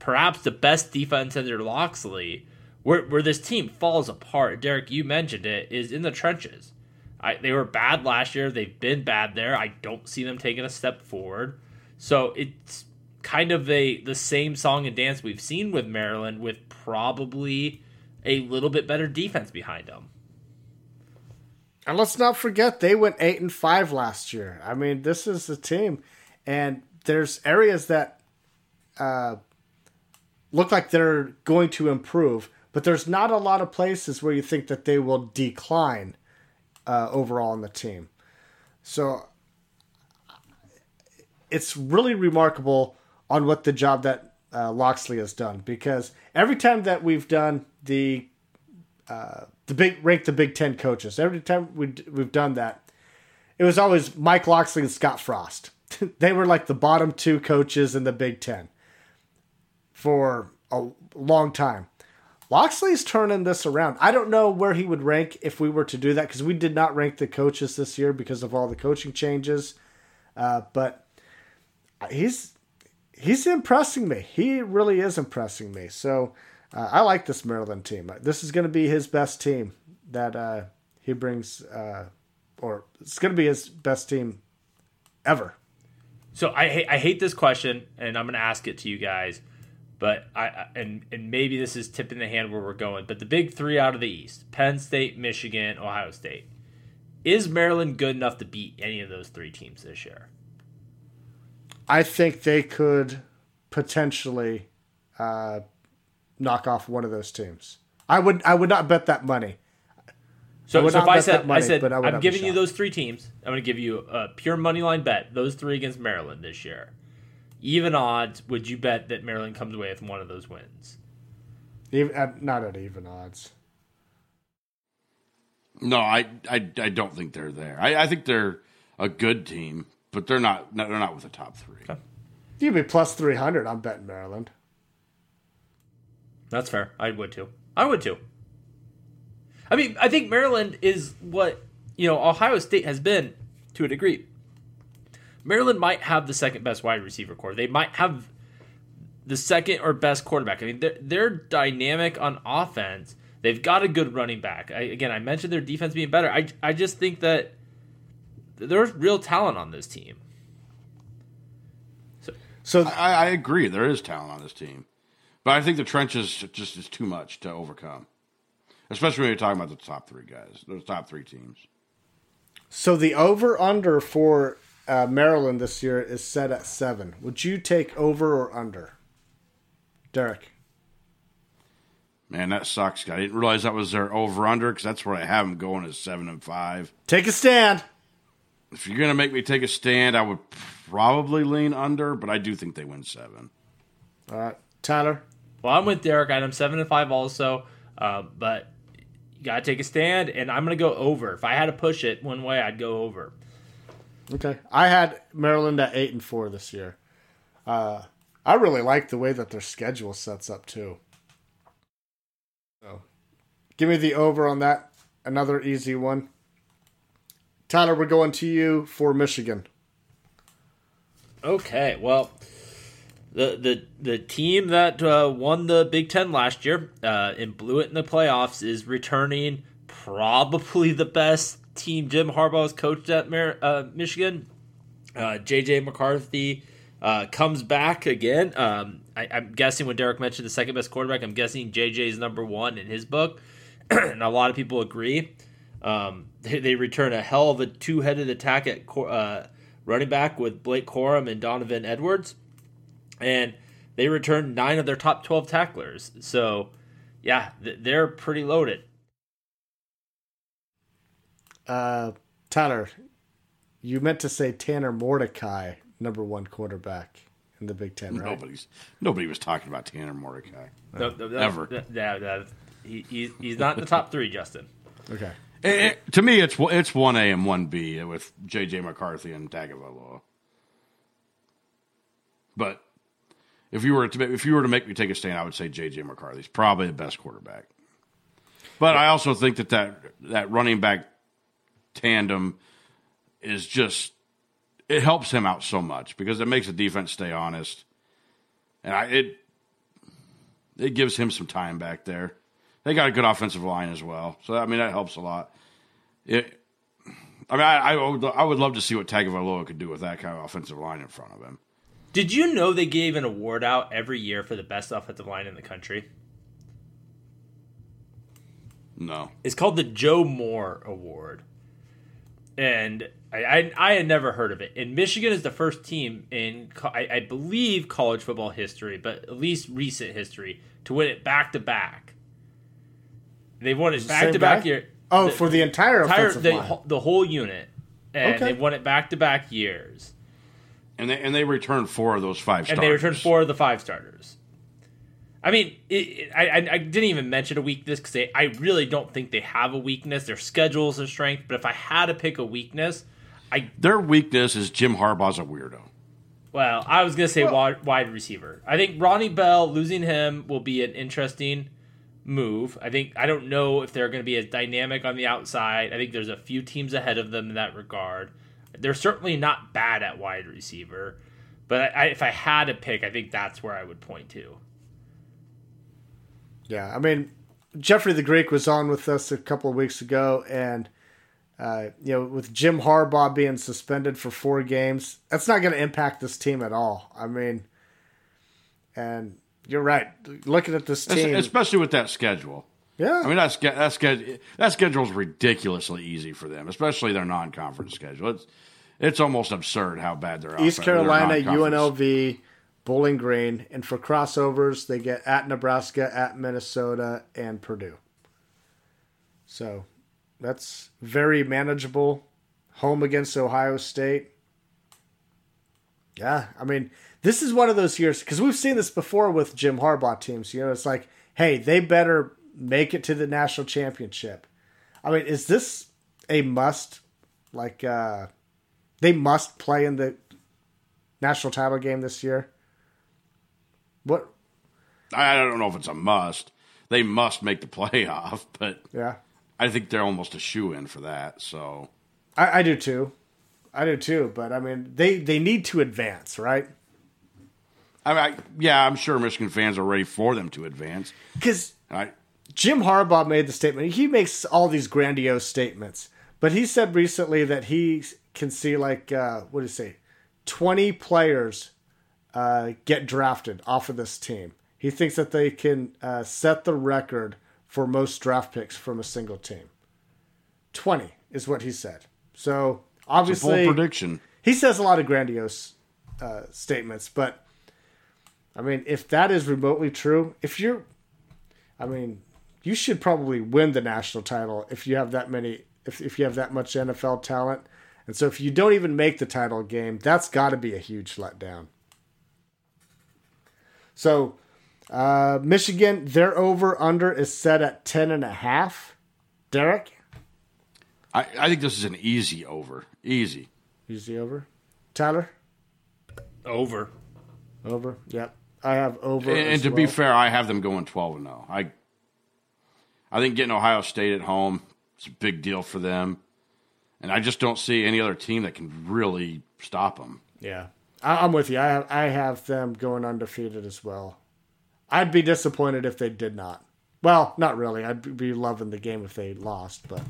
perhaps the best defense under Locksley. Where, where this team falls apart, Derek, you mentioned it, is in the trenches. I, they were bad last year. They've been bad there. I don't see them taking a step forward. So it's kind of a the same song and dance we've seen with Maryland, with probably a little bit better defense behind them. And let's not forget they went eight and five last year. I mean, this is a team, and there's areas that uh, look like they're going to improve, but there's not a lot of places where you think that they will decline uh, overall in the team. So it's really remarkable on what the job that uh, Locksley has done because every time that we've done the the big rank the Big Ten coaches. Every time we we've done that, it was always Mike Locksley and Scott Frost. (laughs) they were like the bottom two coaches in the Big Ten for a long time. Locksley's turning this around. I don't know where he would rank if we were to do that because we did not rank the coaches this year because of all the coaching changes. Uh, but he's he's impressing me. He really is impressing me. So uh, I like this Maryland team. This is going to be his best team that uh, he brings, uh, or it's going to be his best team ever. So I hate I hate this question, and I'm going to ask it to you guys. But I I- and and maybe this is tipping the hand where we're going. But the big three out of the East: Penn State, Michigan, Ohio State. Is Maryland good enough to beat any of those three teams this year? I think they could potentially uh, knock off one of those teams. I would I would not bet that money. So, would so if I said money, I said but I I'm giving you those three teams. I'm going to give you a pure money line bet. Those three against Maryland this year. Even odds. Would you bet that Maryland comes away with one of those wins? Even at, not at even odds. no, I, I I don't think they're there. I, I think they're a good team, but they're not. No, They're not with the top three. You'd be plus three hundred. I'm betting Maryland. That's fair. I would too. I would too. I mean, I think Maryland is what you know Ohio State has been to a degree. Maryland might have the second best wide receiver core. They might have the second or best quarterback. I mean, they're, they're dynamic on offense. They've got a good running back. I, again, I mentioned their defense being better. I I just think that there's real talent on this team. So I, I agree. There is talent on this team, but I think the trenches just is too much to overcome, especially when you're talking about the top three guys, those top three teams. so the over under for uh, Maryland this year is set at seven. Would you take over or under? Derek. Man, that sucks. I didn't realize that was their over under because that's where I have them going as seven and five. Take a stand. If you're gonna make me take a stand, I would probably lean under, but I do think they win seven. All right. Tyler. Well, I'm with Derek. I'm seven and five also, uh, but you gotta take a stand, and I'm gonna go over. If I had to push it one way, I'd go over. Okay. I had Maryland at eight and four this year. Uh, I really like the way that their schedule sets up too. So, give me the over on that. Another easy one. Tyler, we're going to you for Michigan. Okay, well, the the the team that uh, won the Big Ten last year uh, and blew it in the playoffs is returning. Probably the best team Jim Harbaugh has coached at uh, Michigan. Uh, JJ McCarthy uh, comes back again. Um, I, I'm guessing when Derek mentioned the second best quarterback, I'm guessing JJ is number one in his book, (clears throat) and a lot of people agree. Um, (laughs) they, they return a hell of a two headed attack at uh, running back with Blake Corum and Donovan Edwards. And they returned nine of their top 12 tacklers. So, yeah, th- they're pretty loaded. Uh, Tyler, you meant to say Tanner Mordecai, number one quarterback in the Big Ten, right? Nobody's nobody was talking about Tanner Mordecai. No, no, no, Ever. th- Yeah, that- he, he's, he's not in the top three, Justin. Okay. It- it- to me, it's it's one A and one B with J.J. McCarthy and Tagovailoa. But if you were to if you were to make me take a stand, I would say J.J. McCarthy's probably the best quarterback. But I also think that that, that running back tandem is just it helps him out so much because it makes the defense stay honest, and I, it it gives him some time back there. They got a good offensive line as well, so I mean that helps a lot. It, I mean, I, I, would, I would love to see what Tagovailoa could do with that kind of offensive line in front of him. Did you know they gave an award out every year for the best offensive line in the country? No, It's called the Joe Moore Award. And I, I, I had never heard of it. And Michigan is the first team in, I, I believe, college football history, but at least recent history, to win it back to back. They've won it back to back year. Oh, the, for the entire entire offensive the, line. the whole unit, and Okay. they've won it back to back years. And they and they returned four of those five. Starters. and they returned four of the five starters. I mean, it, it, I, I I didn't even mention a weakness because I really don't think they have a weakness. Their schedule is a strength, but if I had to pick a weakness, I Their weakness is Jim Harbaugh's a weirdo. well, I was gonna say wide, wide receiver. I think Ronnie Bell losing him will be an interesting move. I think I don't know if they're going to be as dynamic on the outside. I think there's a few teams ahead of them in that regard. They're certainly not bad at wide receiver, but I, I, if I had to pick, I think that's where I would point to. Yeah, I mean, Jeffrey the Greek was on with us a couple of weeks ago, and uh, you know, with Jim Harbaugh being suspended for four games, that's not going to impact this team at all. I mean, and you're right. Looking at this team, especially with that schedule. yeah, I mean, that's that schedule. That schedule is ridiculously easy for them, especially their non-conference schedule. It's it's almost absurd how bad they're. East Carolina, non-conference- UNLV, Bowling Green, and for crossovers, they get at Nebraska, at Minnesota, and Purdue. So that's very manageable. Home against Ohio State. Yeah, I mean, this is one of those years because we've seen this before with Jim Harbaugh teams. You know, it's like, hey, they better make it to the national championship. I mean, is this a must? Like, uh, they must play in the national title game this year. What? I don't know if it's a must. They must make the (laughs) playoff, but Yeah, I think they're almost a shoe in for that. So I, I do too. I do too. But I mean, they they need to advance, right? I mean, I, yeah, I'm sure Michigan fans are ready for them to advance. Because Jim Harbaugh made the statement. He makes all these grandiose statements, but he said recently that he can see like uh, what do you say, twenty players uh, get drafted off of this team. He thinks that they can uh, set the record for most draft picks from a single team. Twenty is what he said. So obviously, prediction. He says a lot of grandiose uh, statements, but I mean, if that is remotely true, if you're, I mean, you should probably win the national title if you have that many, if, if you have that much NFL talent. And so if you don't even make the title game, that's got to be a huge letdown. So, uh, Michigan, their over under is set at 10 and a half. Derek? I, I think this is an easy over. Easy. Easy over. Tyler? Over. Over. Yep. I have over. And, and to well. be fair, I have them going 12 and 0. I I think getting Ohio State at home is a big deal for them. And I just don't see any other team that can really stop them. Yeah. I, am with you. I have, I have them going undefeated as well. I'd be disappointed if they did not. Well, not really. I'd be loving the game if they lost, but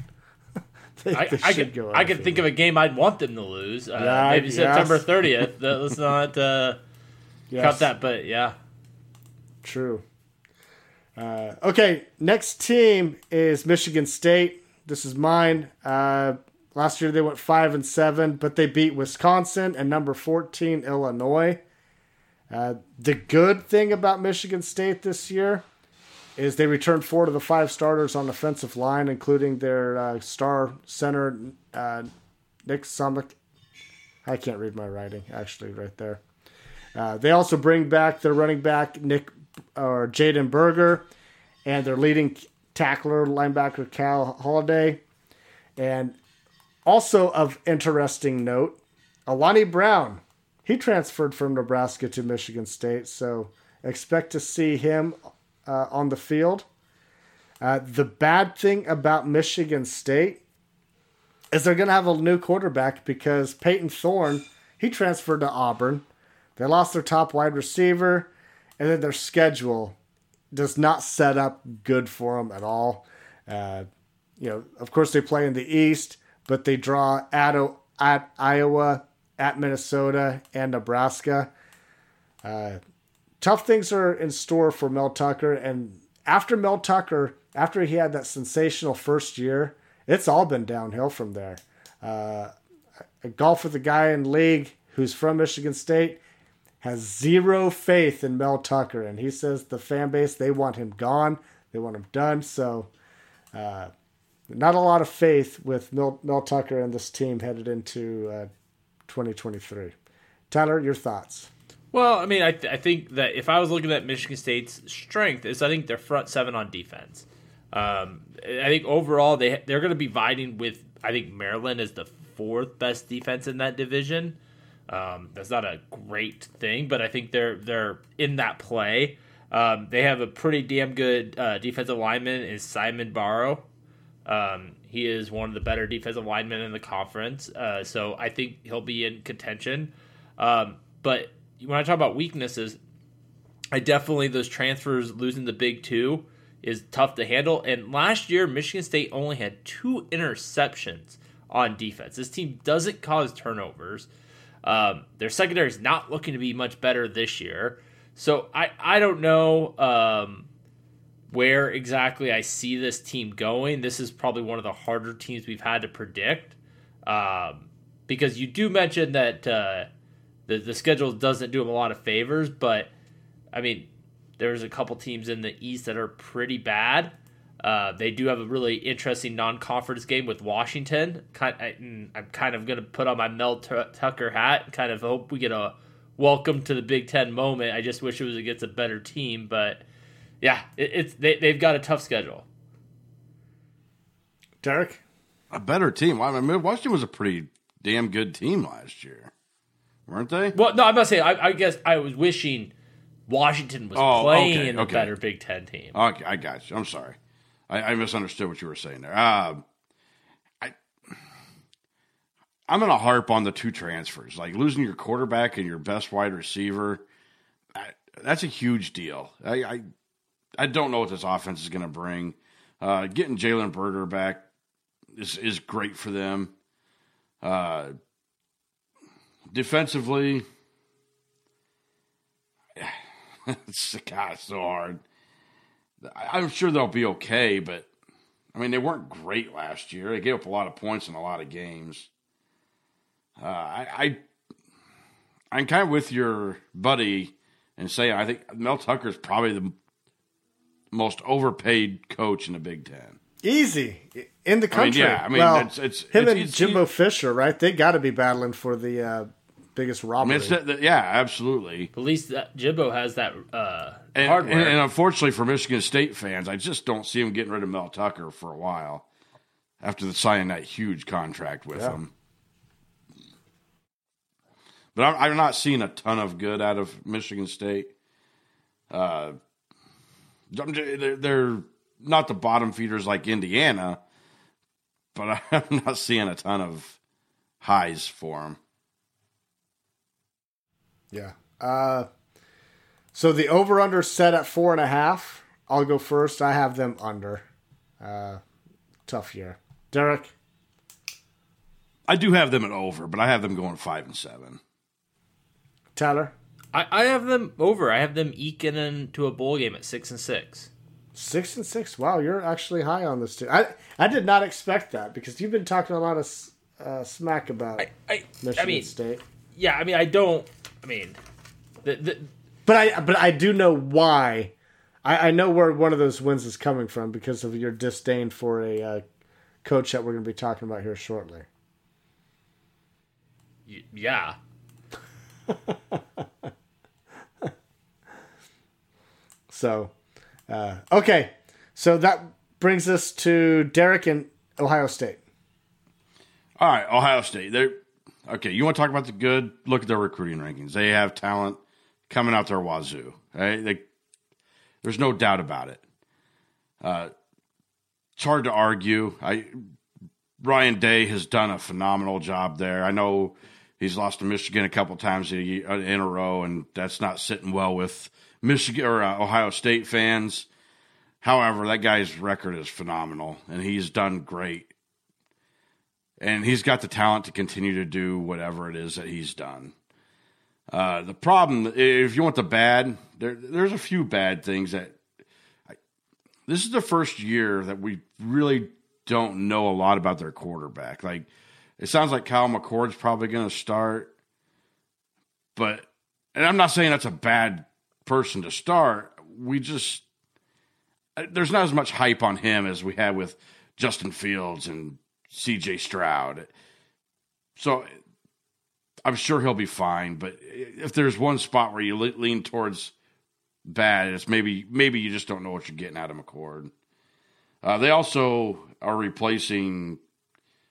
(laughs) they, I, they I could go I could think of a game I'd want them to lose. Uh, yeah, maybe yes. September 30th. Let's not uh, yes. cut that, but yeah. True. Uh, okay, next team is Michigan State. This is mine. Uh, last year they went five and seven, but they beat Wisconsin and number fourteen Illinois. Uh, the good thing about Michigan State this year is they returned four to the five starters on offensive line, including their uh, star center uh, Nick Samac. I can't read my writing actually right there. Uh, they also bring back their running back Nick or Jalen Berger, and their leading tackler linebacker Cal Haladay, and also of interesting note, Alante Brown. He transferred from Nebraska to Michigan State, so expect to see him uh, on the field. Uh, the bad thing about Michigan State is they're going to have a new quarterback because Payton Thorne he transferred to Auburn. They lost their top wide receiver, and then their schedule does not set up good for them at all. Uh, you know, of course, they play in the East, but they draw at, at Iowa, at Minnesota, and Nebraska. Uh, tough things are in store for Mel Tucker. And after Mel Tucker, after he had that sensational first year, it's all been downhill from there. Uh, golf with a guy in league who's from Michigan State has zero faith in Mel Tucker, and he says the fan base they want him gone, they want him done. So, uh, not a lot of faith with Mel, Mel Tucker and this team headed into uh, 2023. Tyler, your thoughts? Well, I mean, I, th- I think that if I was looking at Michigan State's strength, is I think their front seven on defense. Um, I think overall they they're going to be vying with I think Maryland is the fourth best defense in that division. Um, that's not a great thing, but I think they're they're in that play. Um, they have a pretty damn good uh, defensive lineman is Simeon Barrow. Um, he is one of the better defensive linemen in the conference, uh, so I think he'll be in contention. Um, but when I talk about weaknesses, I definitely those transfers losing the big two is tough to handle. And last year, Michigan State only had two interceptions on defense. This team doesn't cause turnovers. Um, their secondary is not looking to be much better this year. So I, I don't know um, where exactly I see this team going. This is probably one of the harder teams we've had to predict um, because you do mention that uh, the the schedule doesn't do them a lot of favors, but I mean, there's a couple teams in the East that are pretty bad. Uh, they do have a really interesting non-conference game with Washington. Kind, I, am kind of going to put on my Mel Tucker hat. Kind of hope we get a welcome to the Big Ten moment. I just wish it was against a better team, but yeah, it, it's they, they've got a tough schedule. Derek, a better team. I mean, Washington was a pretty damn good team last year weren't they? Well, no, I'm not saying. I, I guess I was wishing Washington was oh, playing okay, okay. a better Big Ten team. Okay, I got you. I'm sorry. I, I misunderstood what you were saying there. Uh, I I'm going to harp on the two transfers, like losing your quarterback and your best wide receiver. that's a huge deal. I, I I don't know what this offense is going to bring. Uh, getting Jalen Berger back is is great for them. Uh, defensively, (sighs) it's God, so hard. I'm sure they'll be okay, but I mean, they weren't great last year. They gave up a lot of points in a lot of games. Uh, I, I, I'm kind of with your buddy and saying I think Mel Tucker is probably the most overpaid coach in the Big Ten. Easy in the country. I mean, yeah, I mean, well, it's, it's him it's, and it's, Jimbo Fisher, right? They got to be battling for the uh, biggest I robbery. mean, it's the, the- yeah, absolutely. At least that Jimbo has that uh, And, hardware. and, and unfortunately for Michigan State fans, I just don't see him getting rid of Mel Tucker for a while after signing that huge contract with Yeah. him. But I'm, I'm not seeing a ton of good out of Michigan State. Uh, I'm j- they're, they're not the bottom feeders like Indiana, but (laughs) I'm not seeing a ton of highs for them. Yeah. Uh, so the over under set at four and a half. I'll go first. I have them under. Uh, tough year. Derek. I do have them at over, but I have them going five and seven. Tyler. I, I have them over. I have them eking into a bowl game at six and six. Six and six. Wow, you're actually high on this too. I I did not expect that because you've been talking a lot of uh, smack about I, I, Michigan I mean, State. yeah. I mean, I don't. I mean, the, the, But I but I do know why. I, I know where one of those wins is coming from because of your disdain for a uh, coach that we're going to be talking about here shortly. y- yeah. (laughs) So, uh, okay. So that brings us to Derek and Ohio State. All right, Ohio State. They're okay. You want to talk about the good? Look at their recruiting rankings. They have talent coming out their wazoo. Right? They, there's no doubt about it. Uh, it's hard to argue. I Ryan Day has done a phenomenal job there. I know he's lost to Michigan a couple times a uh, in a row, and that's not sitting well with Michigan or uh, Ohio State fans. However, that guy's record is phenomenal, and he's done great and he's got the talent to continue to do whatever it is that he's done. Uh, the problem, if you want the bad, there, there's a few bad things that. I, this is the first year that we really don't know a lot about their quarterback. Like, it sounds like Kyle McCord's probably going to start, but, and I'm not saying that's a bad person to start. We just, there's not as much hype on him as we had with Justin Fields and CJ Stroud. So I'm sure he'll be fine, but if there's one spot where you lean towards bad, it's maybe maybe you just don't know what you're getting out of McCord. Uh, they also are replacing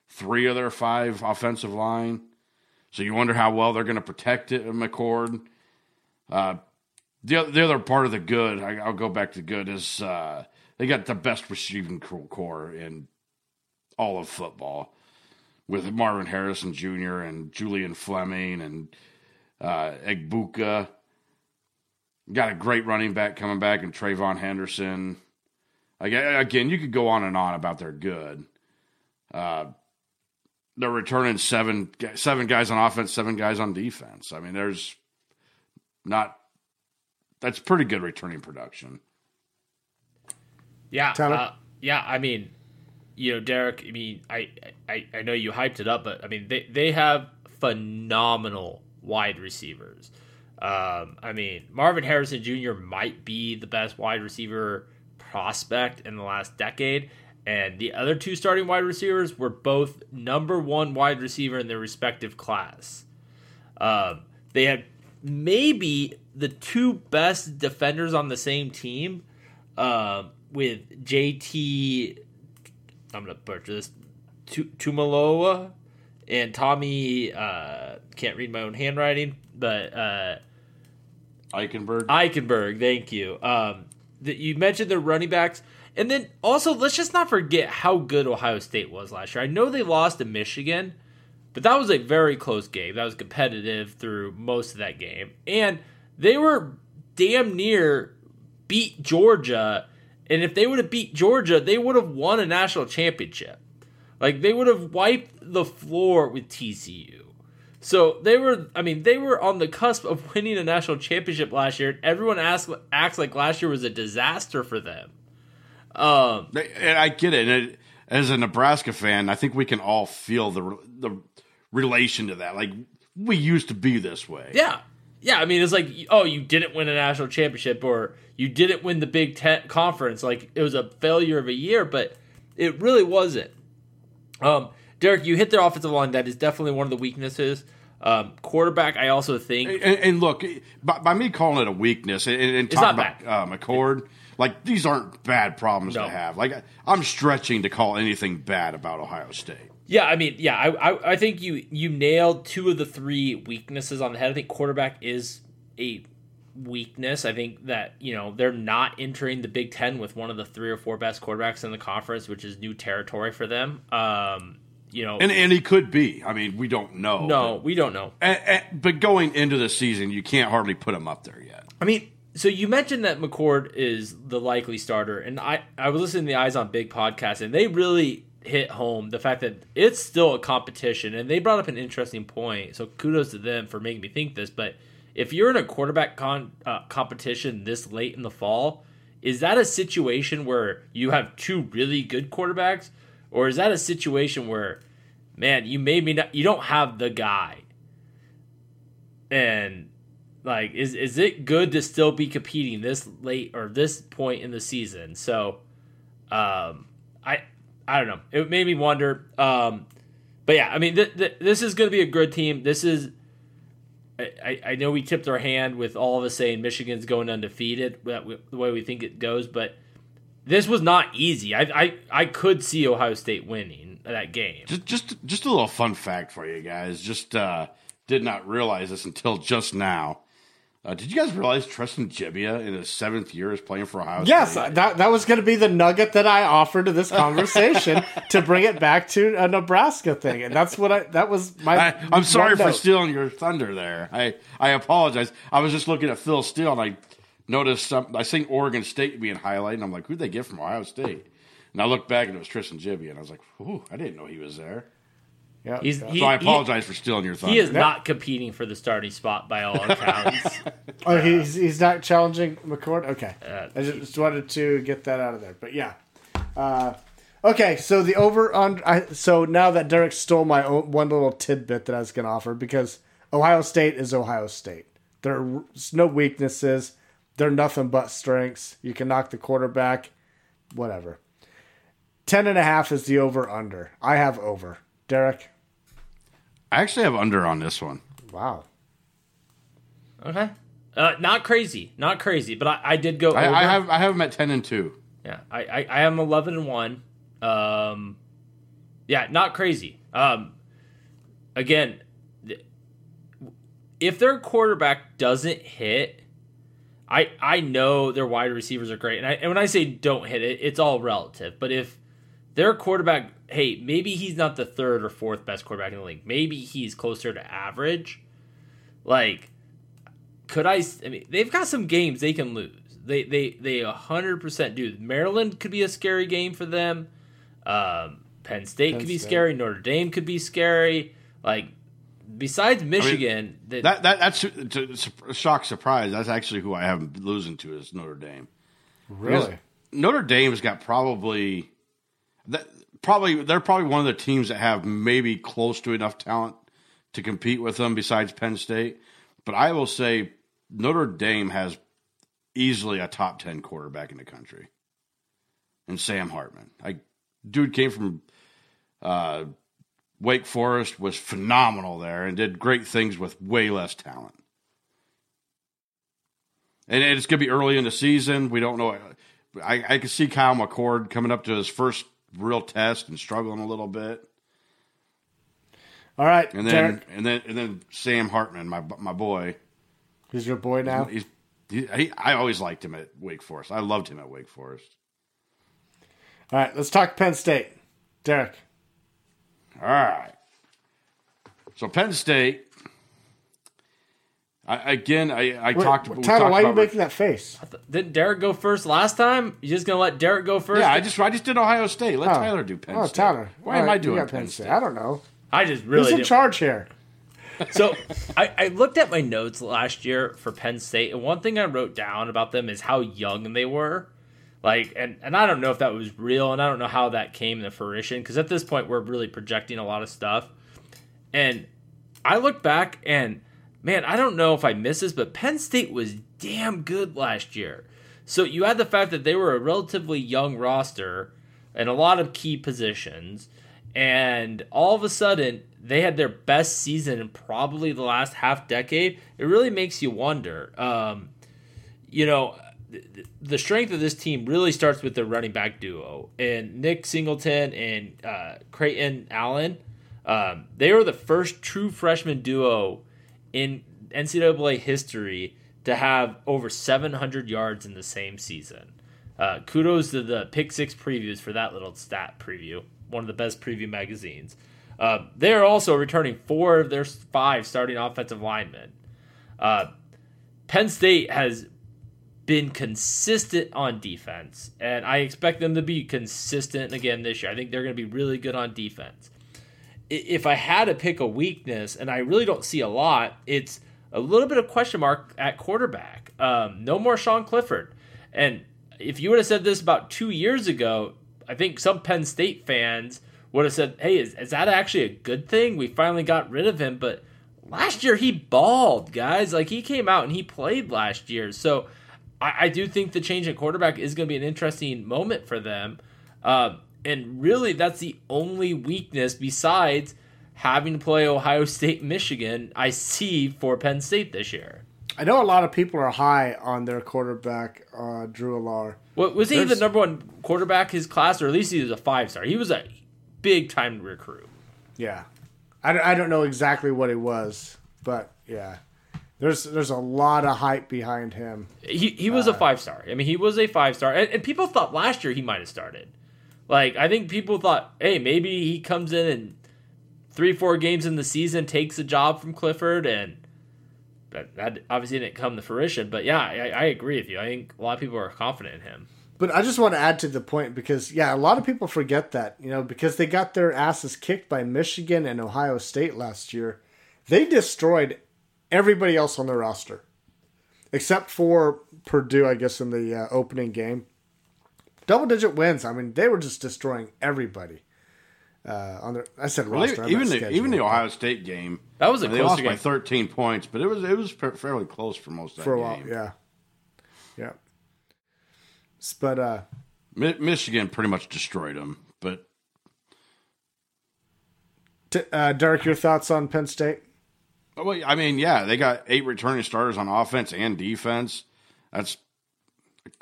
three of their five offensive line, so you wonder how well they're going to protect it, McCord. Uh, the the other part of the good, I, I'll go back to good is uh, they got the best receiving core- in all of football with Marvin Harrison Jr. and Julian Fleming and uh, Egbuka. Got a great running back coming back and TreVeyon Henderson. Again, you could go on and on about their good. Uh, they're returning seven seven guys on offense, seven guys on defense. I mean, there's not that's pretty good returning production. Yeah, Tyler? uh, yeah. I mean, you know, Derek. I mean, I, I I know you hyped it up, but I mean, they they have phenomenal wide receivers. Um, I mean, Marvin Harrison Jr. might be the best wide receiver prospect in the last decade, and the other two starting wide receivers were both number one wide receiver in their respective class. Um, they had maybe the two best defenders on the same team um, with JT. I'm gonna butcher this. Tu- Tuimoloau and Tommy. Uh, can't read my own handwriting, but uh, Eichenberg. Eichenberg. Thank you. Um, that you mentioned their running backs, and then also let's just not forget how good Ohio State was last year. I know they lost to Michigan, but that was a very close game. That was competitive through most of that game, and they were damn near beat Georgia, and if they would have beat Georgia, they would have won a national championship. Like they would have wiped the floor with TCU. So they were, I mean, they were on the cusp of (laughs) winning a national championship last year. Everyone asks, acts like last year was a disaster for them. Um, and I get it. It, as a Nebraska fan, I think we can all feel the the relation to that. Like we used to be this way. Yeah, yeah. I mean, it's like, oh, you didn't win a national championship, or you didn't win the Big Ten conference. Like it was a failure of a year, but it really wasn't. Um, Derek, you hit their offensive line. That is definitely one of the weaknesses. Um, quarterback, I also think. And, and look, by, by, me calling it a weakness and, and talking about uh, McCord, like these aren't bad problems no. to have. Like I'm stretching to call anything bad about Ohio State. Yeah, I mean, yeah, I, I, I think you you nailed two of the three weaknesses on the head. I think quarterback is a weakness. I think that you know they're not entering the Big Ten with one of the three or four best quarterbacks in the conference, which is new territory for them. Um, you know, and and he could be. I mean, we don't know. No, but, we don't know. But going into the season, you can't hardly put him up there yet. I mean, so you mentioned that McCord is the likely starter, and I I was listening to the Eyes on Big podcast, and they really hit home the fact that it's still a competition, and they brought up an interesting point. So kudos to them for making me think this, but if you're in a quarterback con, uh, competition this late in the fall, is that a situation where you have two really good quarterbacks, or is that a situation where, man, you maybe not, you don't have the guy, and like is is it good to still be competing this late or this point in the season? So, um, I I don't know. It made me wonder. Um, but yeah, I mean, th- th- this is going to be a good team. This is I, I know we tipped our hand with all of us saying Michigan's going undefeated the way we think it goes, but this was not easy. I, I I could see Ohio State winning that game. Just just just a little fun fact for you guys. Just uh, did not realize this until just now. Uh, did you guys realize Tristan Gebbia in his seventh year is playing for Ohio yes, State? Yes, that, that was going to be the nugget that I offered to this (laughs) conversation to bring it back to a Nebraska thing, and that's what I that was my. I, am sorry for stealing your thunder there. I I apologize. I was just looking at Phil Steele and I noticed some. I seen Oregon State being highlighted, and I'm like, who'd they get from Ohio State? And I looked back and it was Tristan Gebbia, and I was like, ooh, I didn't know he was there. Yeah. He's, he, so I apologize he, for stealing your thunder. He is not competing for the starting spot by all (laughs) accounts. oh, he's he's not challenging McCord. Okay, uh, I just wanted to get that out of there. But yeah, uh, okay. So the over on. I, so now that Derek stole my own, one little tidbit that I was going to offer because Ohio State is Ohio State. There's no weaknesses. They're nothing but strengths. You can knock the quarterback, whatever. Ten and a half is the over under. I have over. Derek. I actually have under on this one. Wow. Okay. Uh, not crazy, not crazy, but I, I did go. I, I, have I have them at ten and two. Yeah, I, I, I am eleven and one. Um, yeah, not crazy. Um, again, if their quarterback doesn't hit, I I know their wide receivers are great, and, I, and when I say don't hit it, it's all relative. But if their quarterback, hey, maybe he's not the third or fourth best quarterback in the league. Maybe he's closer to average. Like, could I? I mean, they've got some games they can lose. They they they hundred percent do. Maryland could be a scary game for them. Um, Penn State Penn could be State. scary. Notre Dame could be scary. Like, besides Michigan, I mean, that, that that's to, to shock surprise. That's actually who I have losing to is Notre Dame. Really, because Notre Dame's got probably that probably they're probably one of the teams that have maybe close to enough talent to compete with them besides Penn State. But I will say Notre Dame has easily a top 10 quarterback in the country. And Sam Hartman. I dude came from uh, Wake Forest was phenomenal there and did great things with way less talent. And it's going to be early in the season. We don't know. I, I can see Kyle McCord coming up to his first real test and struggling a little bit. All right, and then Derek. and then and then Sam Hartman, my my boy. He's your boy now. He's, he, he, I always liked him at Wake Forest. I loved him at Wake Forest. All right, let's talk Penn State, Derek. All right. So Penn State, I, again, I, I talked. we Tyler, talked why are you making that face? Didn't Derek go first last time? You just gonna let Derek go first? Yeah, I just I just did Ohio State. Let Oh. Tyler do Penn State. Oh, State. Tyler. Why All am right, I doing got Penn State? I don't know. I just really Who's really in didn't- charge here? So (laughs) I, I looked at my notes last year for Penn State, and one thing I wrote down about them is how young they were. Like, and, and I don't know if that was real, and I don't know how that came to fruition, because at this point, we're really projecting a lot of stuff. And I look back, and man, I don't know if I missed this, but Penn State was damn good last year. So you had the fact that they were a relatively young roster and a lot of key positions, and all of a sudden they had their best season in probably the last half decade. It really makes you wonder. Um, you know, the strength of this team really starts with the running back duo and Nick Singleton and uh, Kaytron Allen. Um, they were the first true freshman duo in NCAA history to have over 700 yards in the same season. Uh, kudos to the Pick Six previews for that little stat preview, one of the best preview magazines. Uh, they are also returning four of their five starting offensive linemen. Uh, Penn State has been consistent on defense, and I expect them to be consistent again this year. I think they're going to be really good on defense. If I had to pick a weakness, and I really don't see a lot, it's a little bit of question mark at quarterback. Um, no more Sean Clifford, and if you would have said this about two years ago, I think some Penn State fans would have said, "Hey, is, is that actually a good thing? We finally got rid of him." But last year he balled, guys. Like he came out and he played last year, so I, I do think the change in quarterback is going to be an interesting moment for them. Um, and really, that's the only weakness besides having to play Ohio State, Michigan. I see for Penn State this year. I know a lot of people are high on their quarterback, uh, Drew Allar. What was he There's- the number one quarterback his class, or at least he was a five star? He was a big time recruit. Yeah, I, don't- I don't know exactly what he was, but yeah, there's there's a lot of hype behind him. He he was a five star. I mean, he was a five star, and, and people thought last year he might have started. Like I think people thought, hey, maybe he comes in and three four games in the season takes a job from Clifford, and that, that obviously didn't come to fruition. But yeah, I, I agree with you. I think a lot of people are confident in him. But I just want to add to the point because yeah, a lot of people forget that you know because they got their asses kicked by Michigan and Ohio State last year. They destroyed everybody else on their roster, except for Purdue, I guess, in the uh, opening game. Double digit wins. I mean, they were just destroying everybody. Uh, on their, I said Well, roster. I even the, schedule. even the Ohio State game, That was a they closer lost by game. 13 points, but it was it was fairly close for most of that for a while, yeah, yeah. But uh, Mi- Michigan pretty much destroyed them, but t- uh, Derek, your thoughts on Penn State? well, I mean, yeah, they got eight returning starters on offense and defense. That's a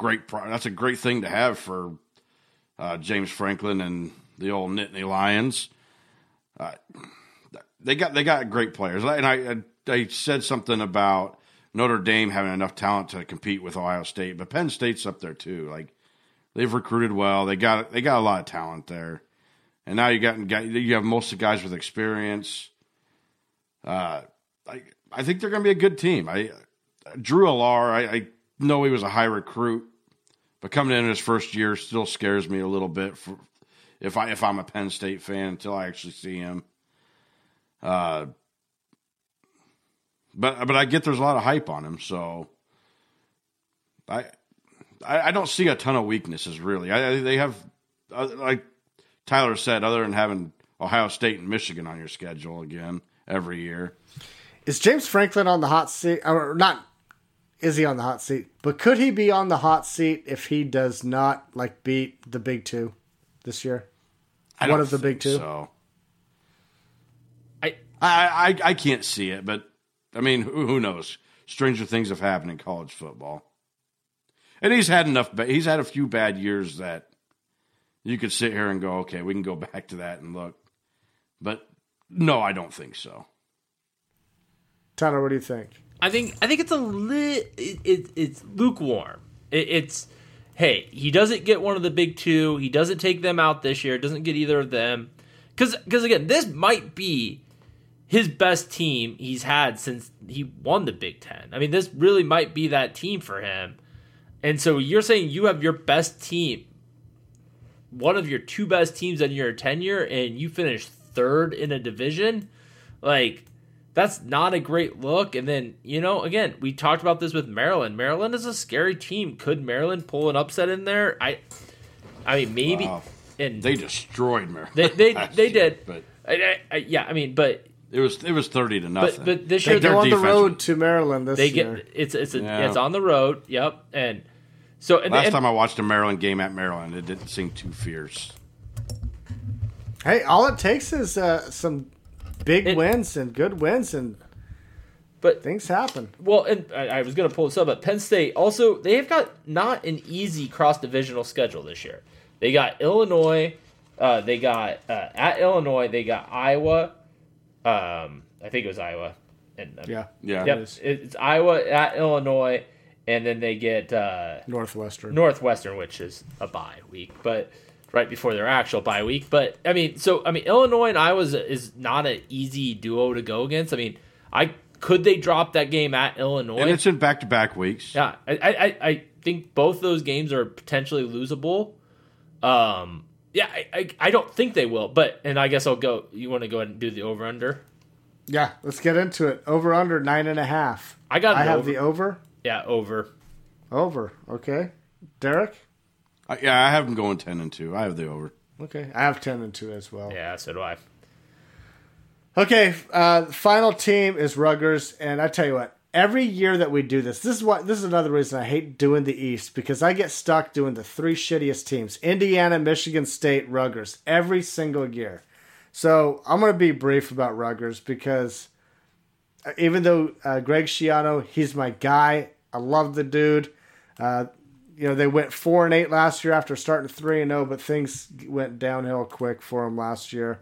great. That's a great thing to have for uh, James Franklin and the old Nittany Lions. Uh, they got they got great players, and I, I I said something about Notre Dame having enough talent to compete with Ohio State, but Penn State's up there too. Like they've recruited well, they got they got a lot of talent there, and now you got you have most of the guys with experience. Uh, I I think they're going to be a good team. I Drew Allar, I, I know he was a high recruit, but coming in his first year still scares me a little bit. For if I if I'm a Penn State fan until I actually see him. Uh, but but I get there's a lot of hype on him, so I I, I don't see a ton of weaknesses really. I, they have uh, like Tyler said, other than having Ohio State and Michigan on your schedule again every year. Is James Franklin on the hot seat? Or not? Is he on the hot seat? But could he be on the hot seat if he does not like beat the Big Two this year? I One of the big two? So I I, I I can't see it, but I mean, who, who knows? Stranger things have happened in college football, and he's had enough. ba- He's had a few bad years that you could sit here and go, okay, we can go back to that and look. But no, I don't think so. Tyler, what do you think? I think I think it's a lit. It, it, it's lukewarm. It, it's hey, he doesn't get one of the big two. He doesn't take them out this year. Doesn't get either of them. Because because again, this might be his best team he's had since he won the Big Ten. I mean, this really might be that team for him. And so you're saying you have your best team, one of your two best teams in your tenure, and you finish third in a division? Like, that's not a great look. And then, you know, again, we talked about this with Maryland. Maryland is a scary team. Could Maryland pull an upset in there? I I mean, maybe. Wow. And They destroyed Maryland. they they, they year, did. but I, I, I, yeah, I mean, but it was it was thirty to but nothing. but this They year go their on the road to Maryland this they year. get it's it's a, Yeah. it's on the road. Yep, and so and, Last and- time I watched a Maryland game at Maryland, it didn't seem too fierce. Hey, all it takes is uh, some big It- wins and good wins, and but things happen. Well, and I, I was going to pull this up, but Penn State also they've got not an easy cross divisional schedule this year. They got Illinois, uh, they got uh, at Illinois, they got Iowa. Um, I think it was Iowa, and um, Yeah, Yeah. yep, it is. it's Iowa at Illinois, and then they get uh, Northwestern. Northwestern, which is a bye week, but right before their actual bye week. But I mean, so I mean, Illinois and Iowa is, is not an easy duo to go against. I mean, I could they drop that game at Illinois? And it's in back to back weeks. Yeah, I, I, I- I think both those games are potentially losable. Um, yeah, I, I, I don't think they will, but and I guess I'll go. You want to go ahead and do the over under? Yeah, let's get into it. Over under nine and a half. I got I an have over. the over. Yeah, over. Over. Okay. Derek. I, yeah, I have them going ten and two. I have the over. Okay, I have ten and two as well. Yeah, so do I. Okay, uh, final team is Rutgers, and I tell you what, every year that we do this, this is what this is another reason I hate doing the East because I get stuck doing the three shittiest teams: Indiana, Michigan State, Rutgers, every single year. So I'm going to be brief about Rutgers because uh, even though uh, Greg Schiano, he's my guy. I love the dude. Uh, you know, they went four and eight last year after starting three and zero, but things went downhill quick for them last year.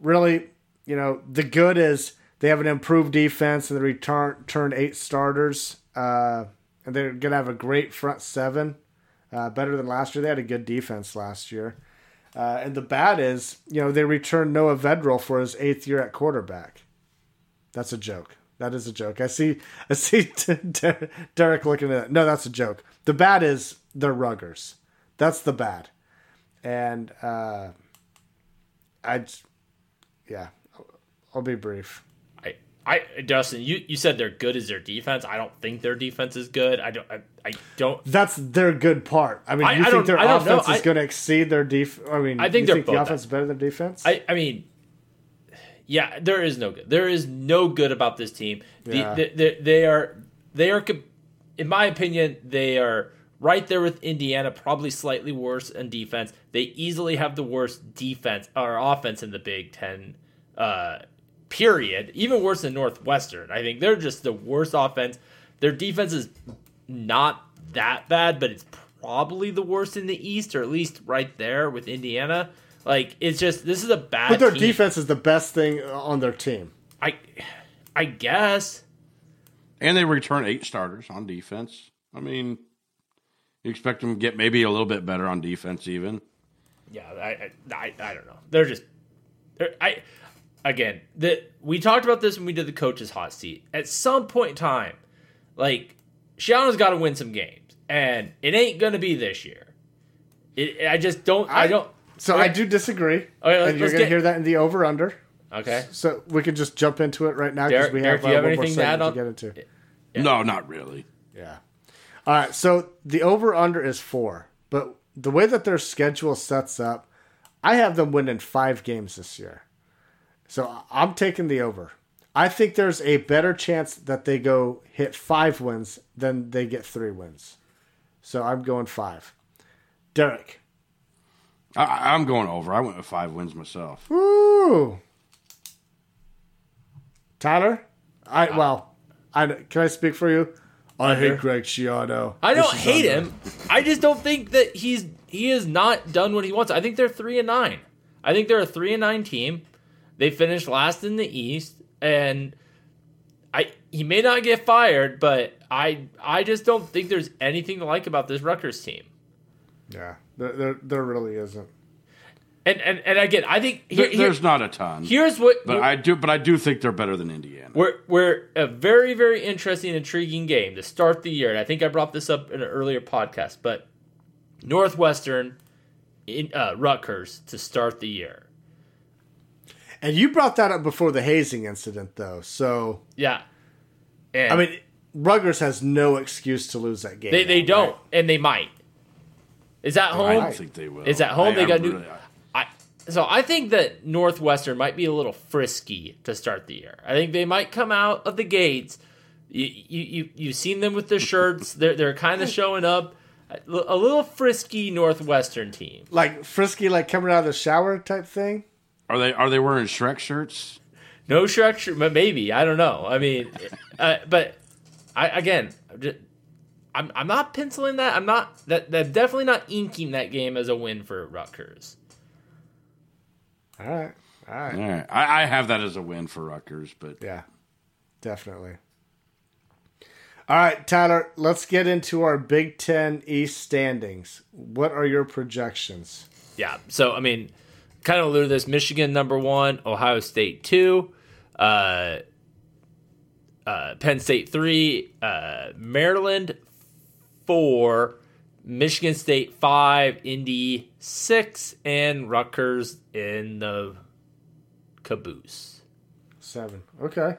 Really, you know, the good is they have an improved defense and they return turned eight starters, uh, and they're gonna have a great front seven, uh, better than last year. They had a good defense last year. Uh, and the bad is, you know, they returned Noah Vedral for his eighth year at quarterback. That's a joke. That is a joke. I see. I see (laughs) Der- Derek looking at that. No, that's a joke. The bad is they're Rutgers. That's the bad. And uh, I, yeah, I'll be brief. I, I, Dustin, you, you said they're good as their defense. I don't think their defense is good. I don't. I, I don't. That's their good part. I mean, I- you I think their offense is going to exceed their def? I mean, I think you think the offense is better than defense. I, I mean, yeah, there is no good. There is no good about this team. The, Yeah. the, the, they are, they are, in my opinion, they are right there with Indiana, probably slightly worse in defense. They easily have the worst defense or offense in the Big Ten. Uh, period. Even worse than Northwestern. I think they're just the worst offense. Their defense is not that bad, but it's probably the worst in the East, or at least right there with Indiana. Like it's just this is a bad. but their team. defense is the best thing on their team. I, I guess. And they return eight starters on defense. I mean, you expect them to get maybe a little bit better on defense, even. Yeah, I, I, I, I don't know. They're just, they're, I, again, the we talked about this when we did the coaches hot seat. At some point in time, like Schiano's got to win some games, and it ain't gonna be this year. It, I just don't. I, I- don't. So I do disagree. Okay, let's- and you're going to hear that in the over under. Okay. So we can just jump into it right now because Derek- we Derek, have, do you uh, have one more anything to add segment to on- get into. No, not really. Yeah. All right. So the over under is four, but the way that their schedule sets up, I have them winning five games this year. So I'm taking the over. I think there's a better chance that they go hit five wins than they get three wins. So I'm going five. Derek. I, I'm going over. I went with five wins myself. Woo. Tyler. I uh, well, I can I speak for you. I hate Greg Schiano. I don't hate under. him. I just don't think that he's he has not done what he wants. I think they're three and nine. I think they're a three and nine team. They finished last in the East, and I he may not get fired, but I I just don't think there's anything to like about this Rutgers team. Yeah, there, there, there really isn't. And and, and again, I think here, There- there's not a ton, here's what but I do. But I do think they're better than Indiana. We're, we're a very, very interesting, intriguing game to start the year. And I think I brought this up in an earlier podcast, but Northwestern in uh, Rutgers to start the year. And you brought that up before the hazing incident, though. So Yeah. And I mean, Rutgers has no excuse to lose that game. they, they now, don't, right? and they might. Is that home? I don't think they will. Is that home. I- they I'm got new. really- I, so I think that Northwestern might be a little frisky to start the year. I think they might come out of the gates. You you you you've seen them with their (laughs) shirts. They're they're kind of showing up. A a little frisky Northwestern team. Like frisky, like coming out of the shower type thing. Are they are they wearing Shrek shirts? No structure, but maybe I don't know. I mean, (laughs) uh, but I again, just- I'm I'm not penciling that. I'm not that. That definitely not inking that game as a win for Rutgers. All right, all right, All right, I, I have that as a win for Rutgers, but yeah, definitely. All right, Tyler, let's get into our Big Ten East standings. What are your projections? Yeah. So I mean, kind of alluded to this: Michigan number one, Ohio State two, uh, uh, Penn State three, uh, Maryland four, Michigan State five, Indy six, and Rutgers in the caboose. Seven. Okay.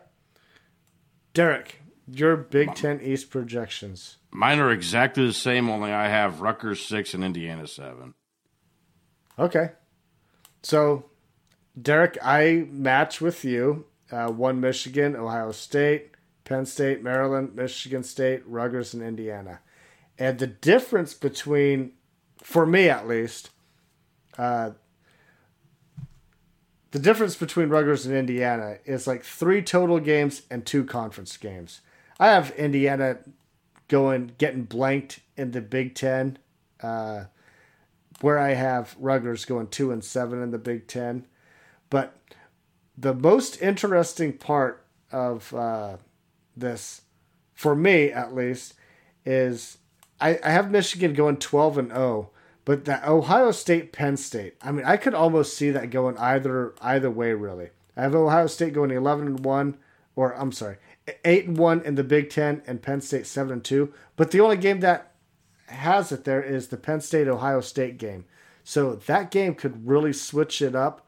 Derek, your Big Ten East projections. mine are exactly the same. Only I have Rutgers six and Indiana seven. Okay. So, Derek, I match with you. Uh, one Michigan, Ohio State, Penn State, Maryland, Michigan State, Rutgers, and Indiana. And the difference between, for me at least, uh, the difference between Rutgers and Indiana is like three total games and two conference games. I have Indiana going getting blanked in the Big Ten. Uh, where I have Rutgers going two and seven in the Big Ten. But the most interesting part of uh, this, for me at least, is I, I have Michigan going twelve and zero, but that Ohio State Penn State. I mean, I could almost see that going either either way. Really, I have Ohio State going eleven and one, or I'm sorry, eight and one in the Big Ten, and Penn State seven and two. But the only game that has it there is the Penn State Ohio State game. So that game could really switch it up,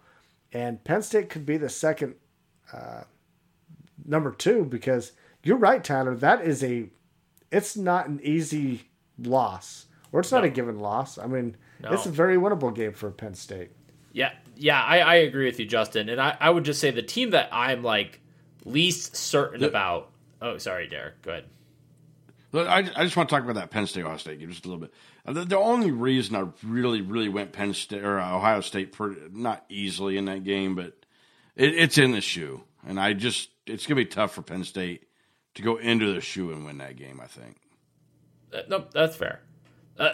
and Penn State could be the second uh, number two because you're right, Tyler. That is a, it's not an easy loss, or it's not a given loss. I mean, it's a very winnable game for Penn State. Yeah, yeah, I, I agree with you, Justin. And I, I would just say the team that I'm like least certain about. Oh, sorry, Derek. Go ahead. Look, I, I just want to talk about that Penn State Ohio State game just a little bit. Uh, The, the only reason I really, really went Penn State or uh, Ohio State pretty, not easily in that game, but it, it's in the shoe, and I just it's gonna be tough for Penn State to go into the shoe and win that game. I think. Uh, no, that's fair. Uh,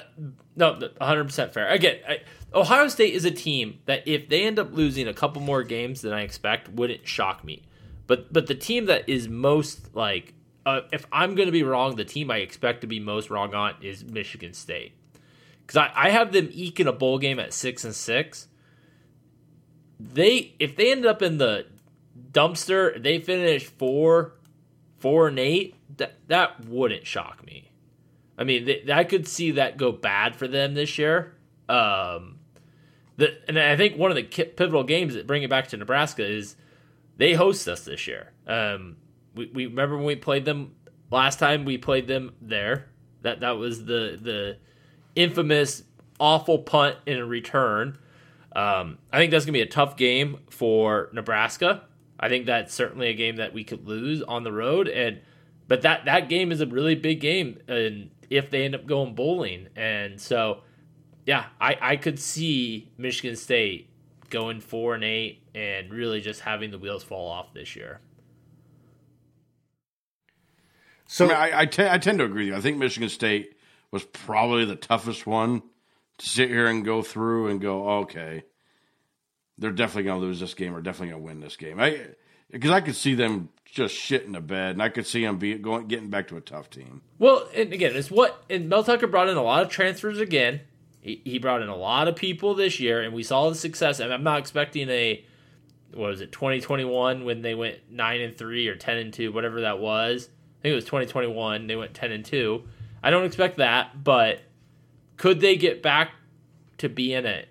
no, 100% fair. Again, I, Ohio State is a team that if they end up losing a couple more games than I expect, wouldn't shock me. But but the team that is most like, uh, if I'm going to be wrong, the team I expect to be most wrong on is Michigan State, because I, I have them eking a bowl game at six and six. They if they ended up in the dumpster, they finish four, four and eight. That that wouldn't shock me. I mean, th- I could see that go bad for them this year. Um, the, and I think one of the pivotal games that bring it back to Nebraska is they host us this year. Um, we, we remember when we played them last time. We played them there. That that was the the infamous awful punt in a return. Um, I think that's gonna be a tough game for Nebraska. I think that's certainly a game that we could lose on the road, and but that that game is a really big game, and if they end up going bowling, and so yeah, I I could see Michigan State going four and eight and really just having the wheels fall off this year. So I, mean, I, I, te- I tend to agree with you. I think Michigan State was probably the toughest one to sit here and go through and go, okay, they're definitely going to lose this game or definitely going to win this game. I because I could see them just shitting the bed, and I could see him be going getting back to a tough team. Well, and again, it's what and Mel Tucker brought in a lot of transfers again, He, he brought in a lot of people this year, and we saw the success. And I'm not expecting a what was it 2021 when they went nine and three or ten and two, whatever that was. I think it was 2021. They went ten and two. I don't expect that, but could they get back to being it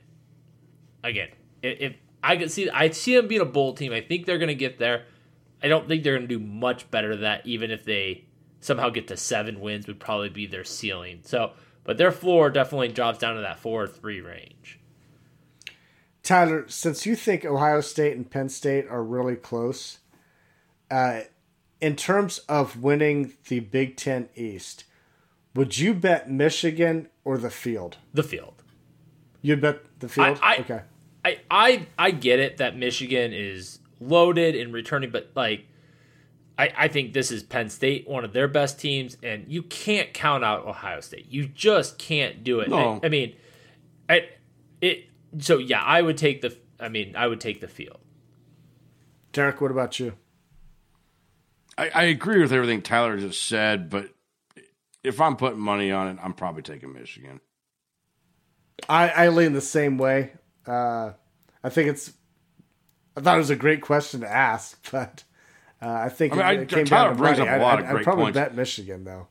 again? If, if I could see, I see them being a bowl team. I think they're going to get there. I don't think they're going to do much better than that, even if they somehow get to seven wins, would probably be their ceiling. So, but their floor definitely drops down to that four or three range. Tyler, since you think Ohio State and Penn State are really close, uh, in terms of winning the Big Ten East, would you bet Michigan or the field? The field. You'd bet the field? I, I, okay. I, I I get it that Michigan is loaded and returning, but like I, I think this is Penn State, one of their best teams, and you can't count out Ohio State. You just can't do it. No. I, I mean, I it so yeah, I would take the I mean, I would take the field. Derek, what about you? I, I agree with everything Tyler just said, but if I'm putting money on it, I'm probably taking Michigan. I, I lean the same way. Uh, I think it's. I thought it was a great question to ask, (laughs) but uh, I think I mean, it, I- it came Tyler down to brings money. up a I- lot I'd, of I'd great probably points. bet Michigan though.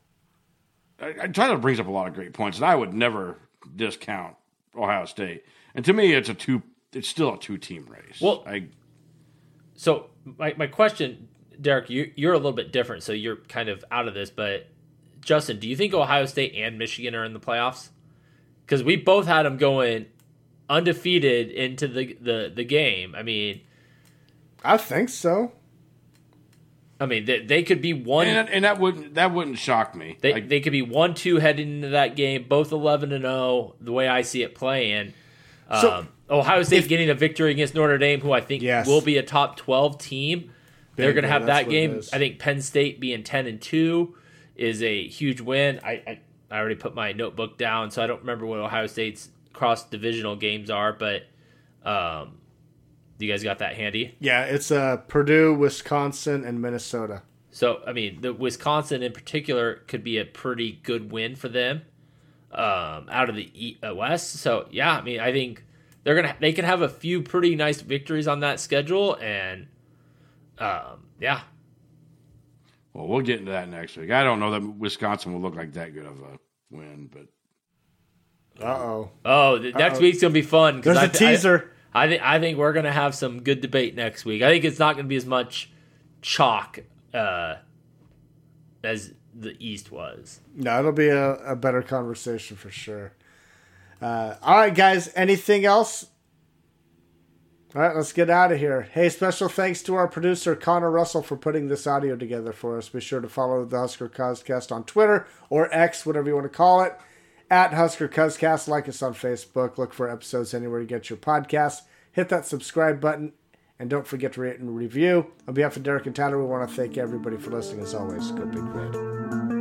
I, I, Tyler brings up a lot of great points, and I would never discount Ohio State. And to me, it's a two. It's still a two team race. Well- I So my, my question, Derek, you you're a little bit different, so you're kind of out of this, but Justin, do you think Ohio State and Michigan are in the playoffs? Because we both had them going undefeated into the, the, the game. I mean, I think so. I mean they, they could be one. and, and that wouldn't that wouldn't shock me. They, Like, they could be one two heading into that game, both eleven and zero. The way I see it playing, So- um, Ohio State getting a victory against Notre Dame, who I think Yes. will be a top twelve team. They're going to have that's that game. I think Penn State being ten and two is a huge win. I, I I already put my notebook down, so I don't remember what Ohio State's cross divisional games are, but um, you guys got that handy. Yeah, it's uh, Purdue, Wisconsin, and Minnesota. So, I mean, the Wisconsin in particular could be a pretty good win for them um, out of the e- uh, West. So, yeah, I mean, I think they're gonna they can have a few pretty nice victories on that schedule, and um, yeah, well, we'll get into that next week. I don't know that Wisconsin will look like that good of a win, but Uh oh. oh, the, next week's gonna be fun. 'cause There's I a th- I- teaser. I think I think we're gonna have some good debate next week. I think it's not gonna be as much chalk uh, as the East was. No, it'll be a, a better conversation for sure. Uh, all right, guys. Anything else? All right, let's get out of here. Hey, special thanks to our producer Connor Russell for putting this audio together for us. Be sure to follow the Husker Cuzcast on Twitter or X, whatever you want to call it, at Husker Cuzcast. Like us on Facebook. Look for episodes anywhere you get your podcasts. Hit that subscribe button, and don't forget to rate and review. On behalf of Derek and Tyler, we want to thank everybody for listening. As always, go Big Red.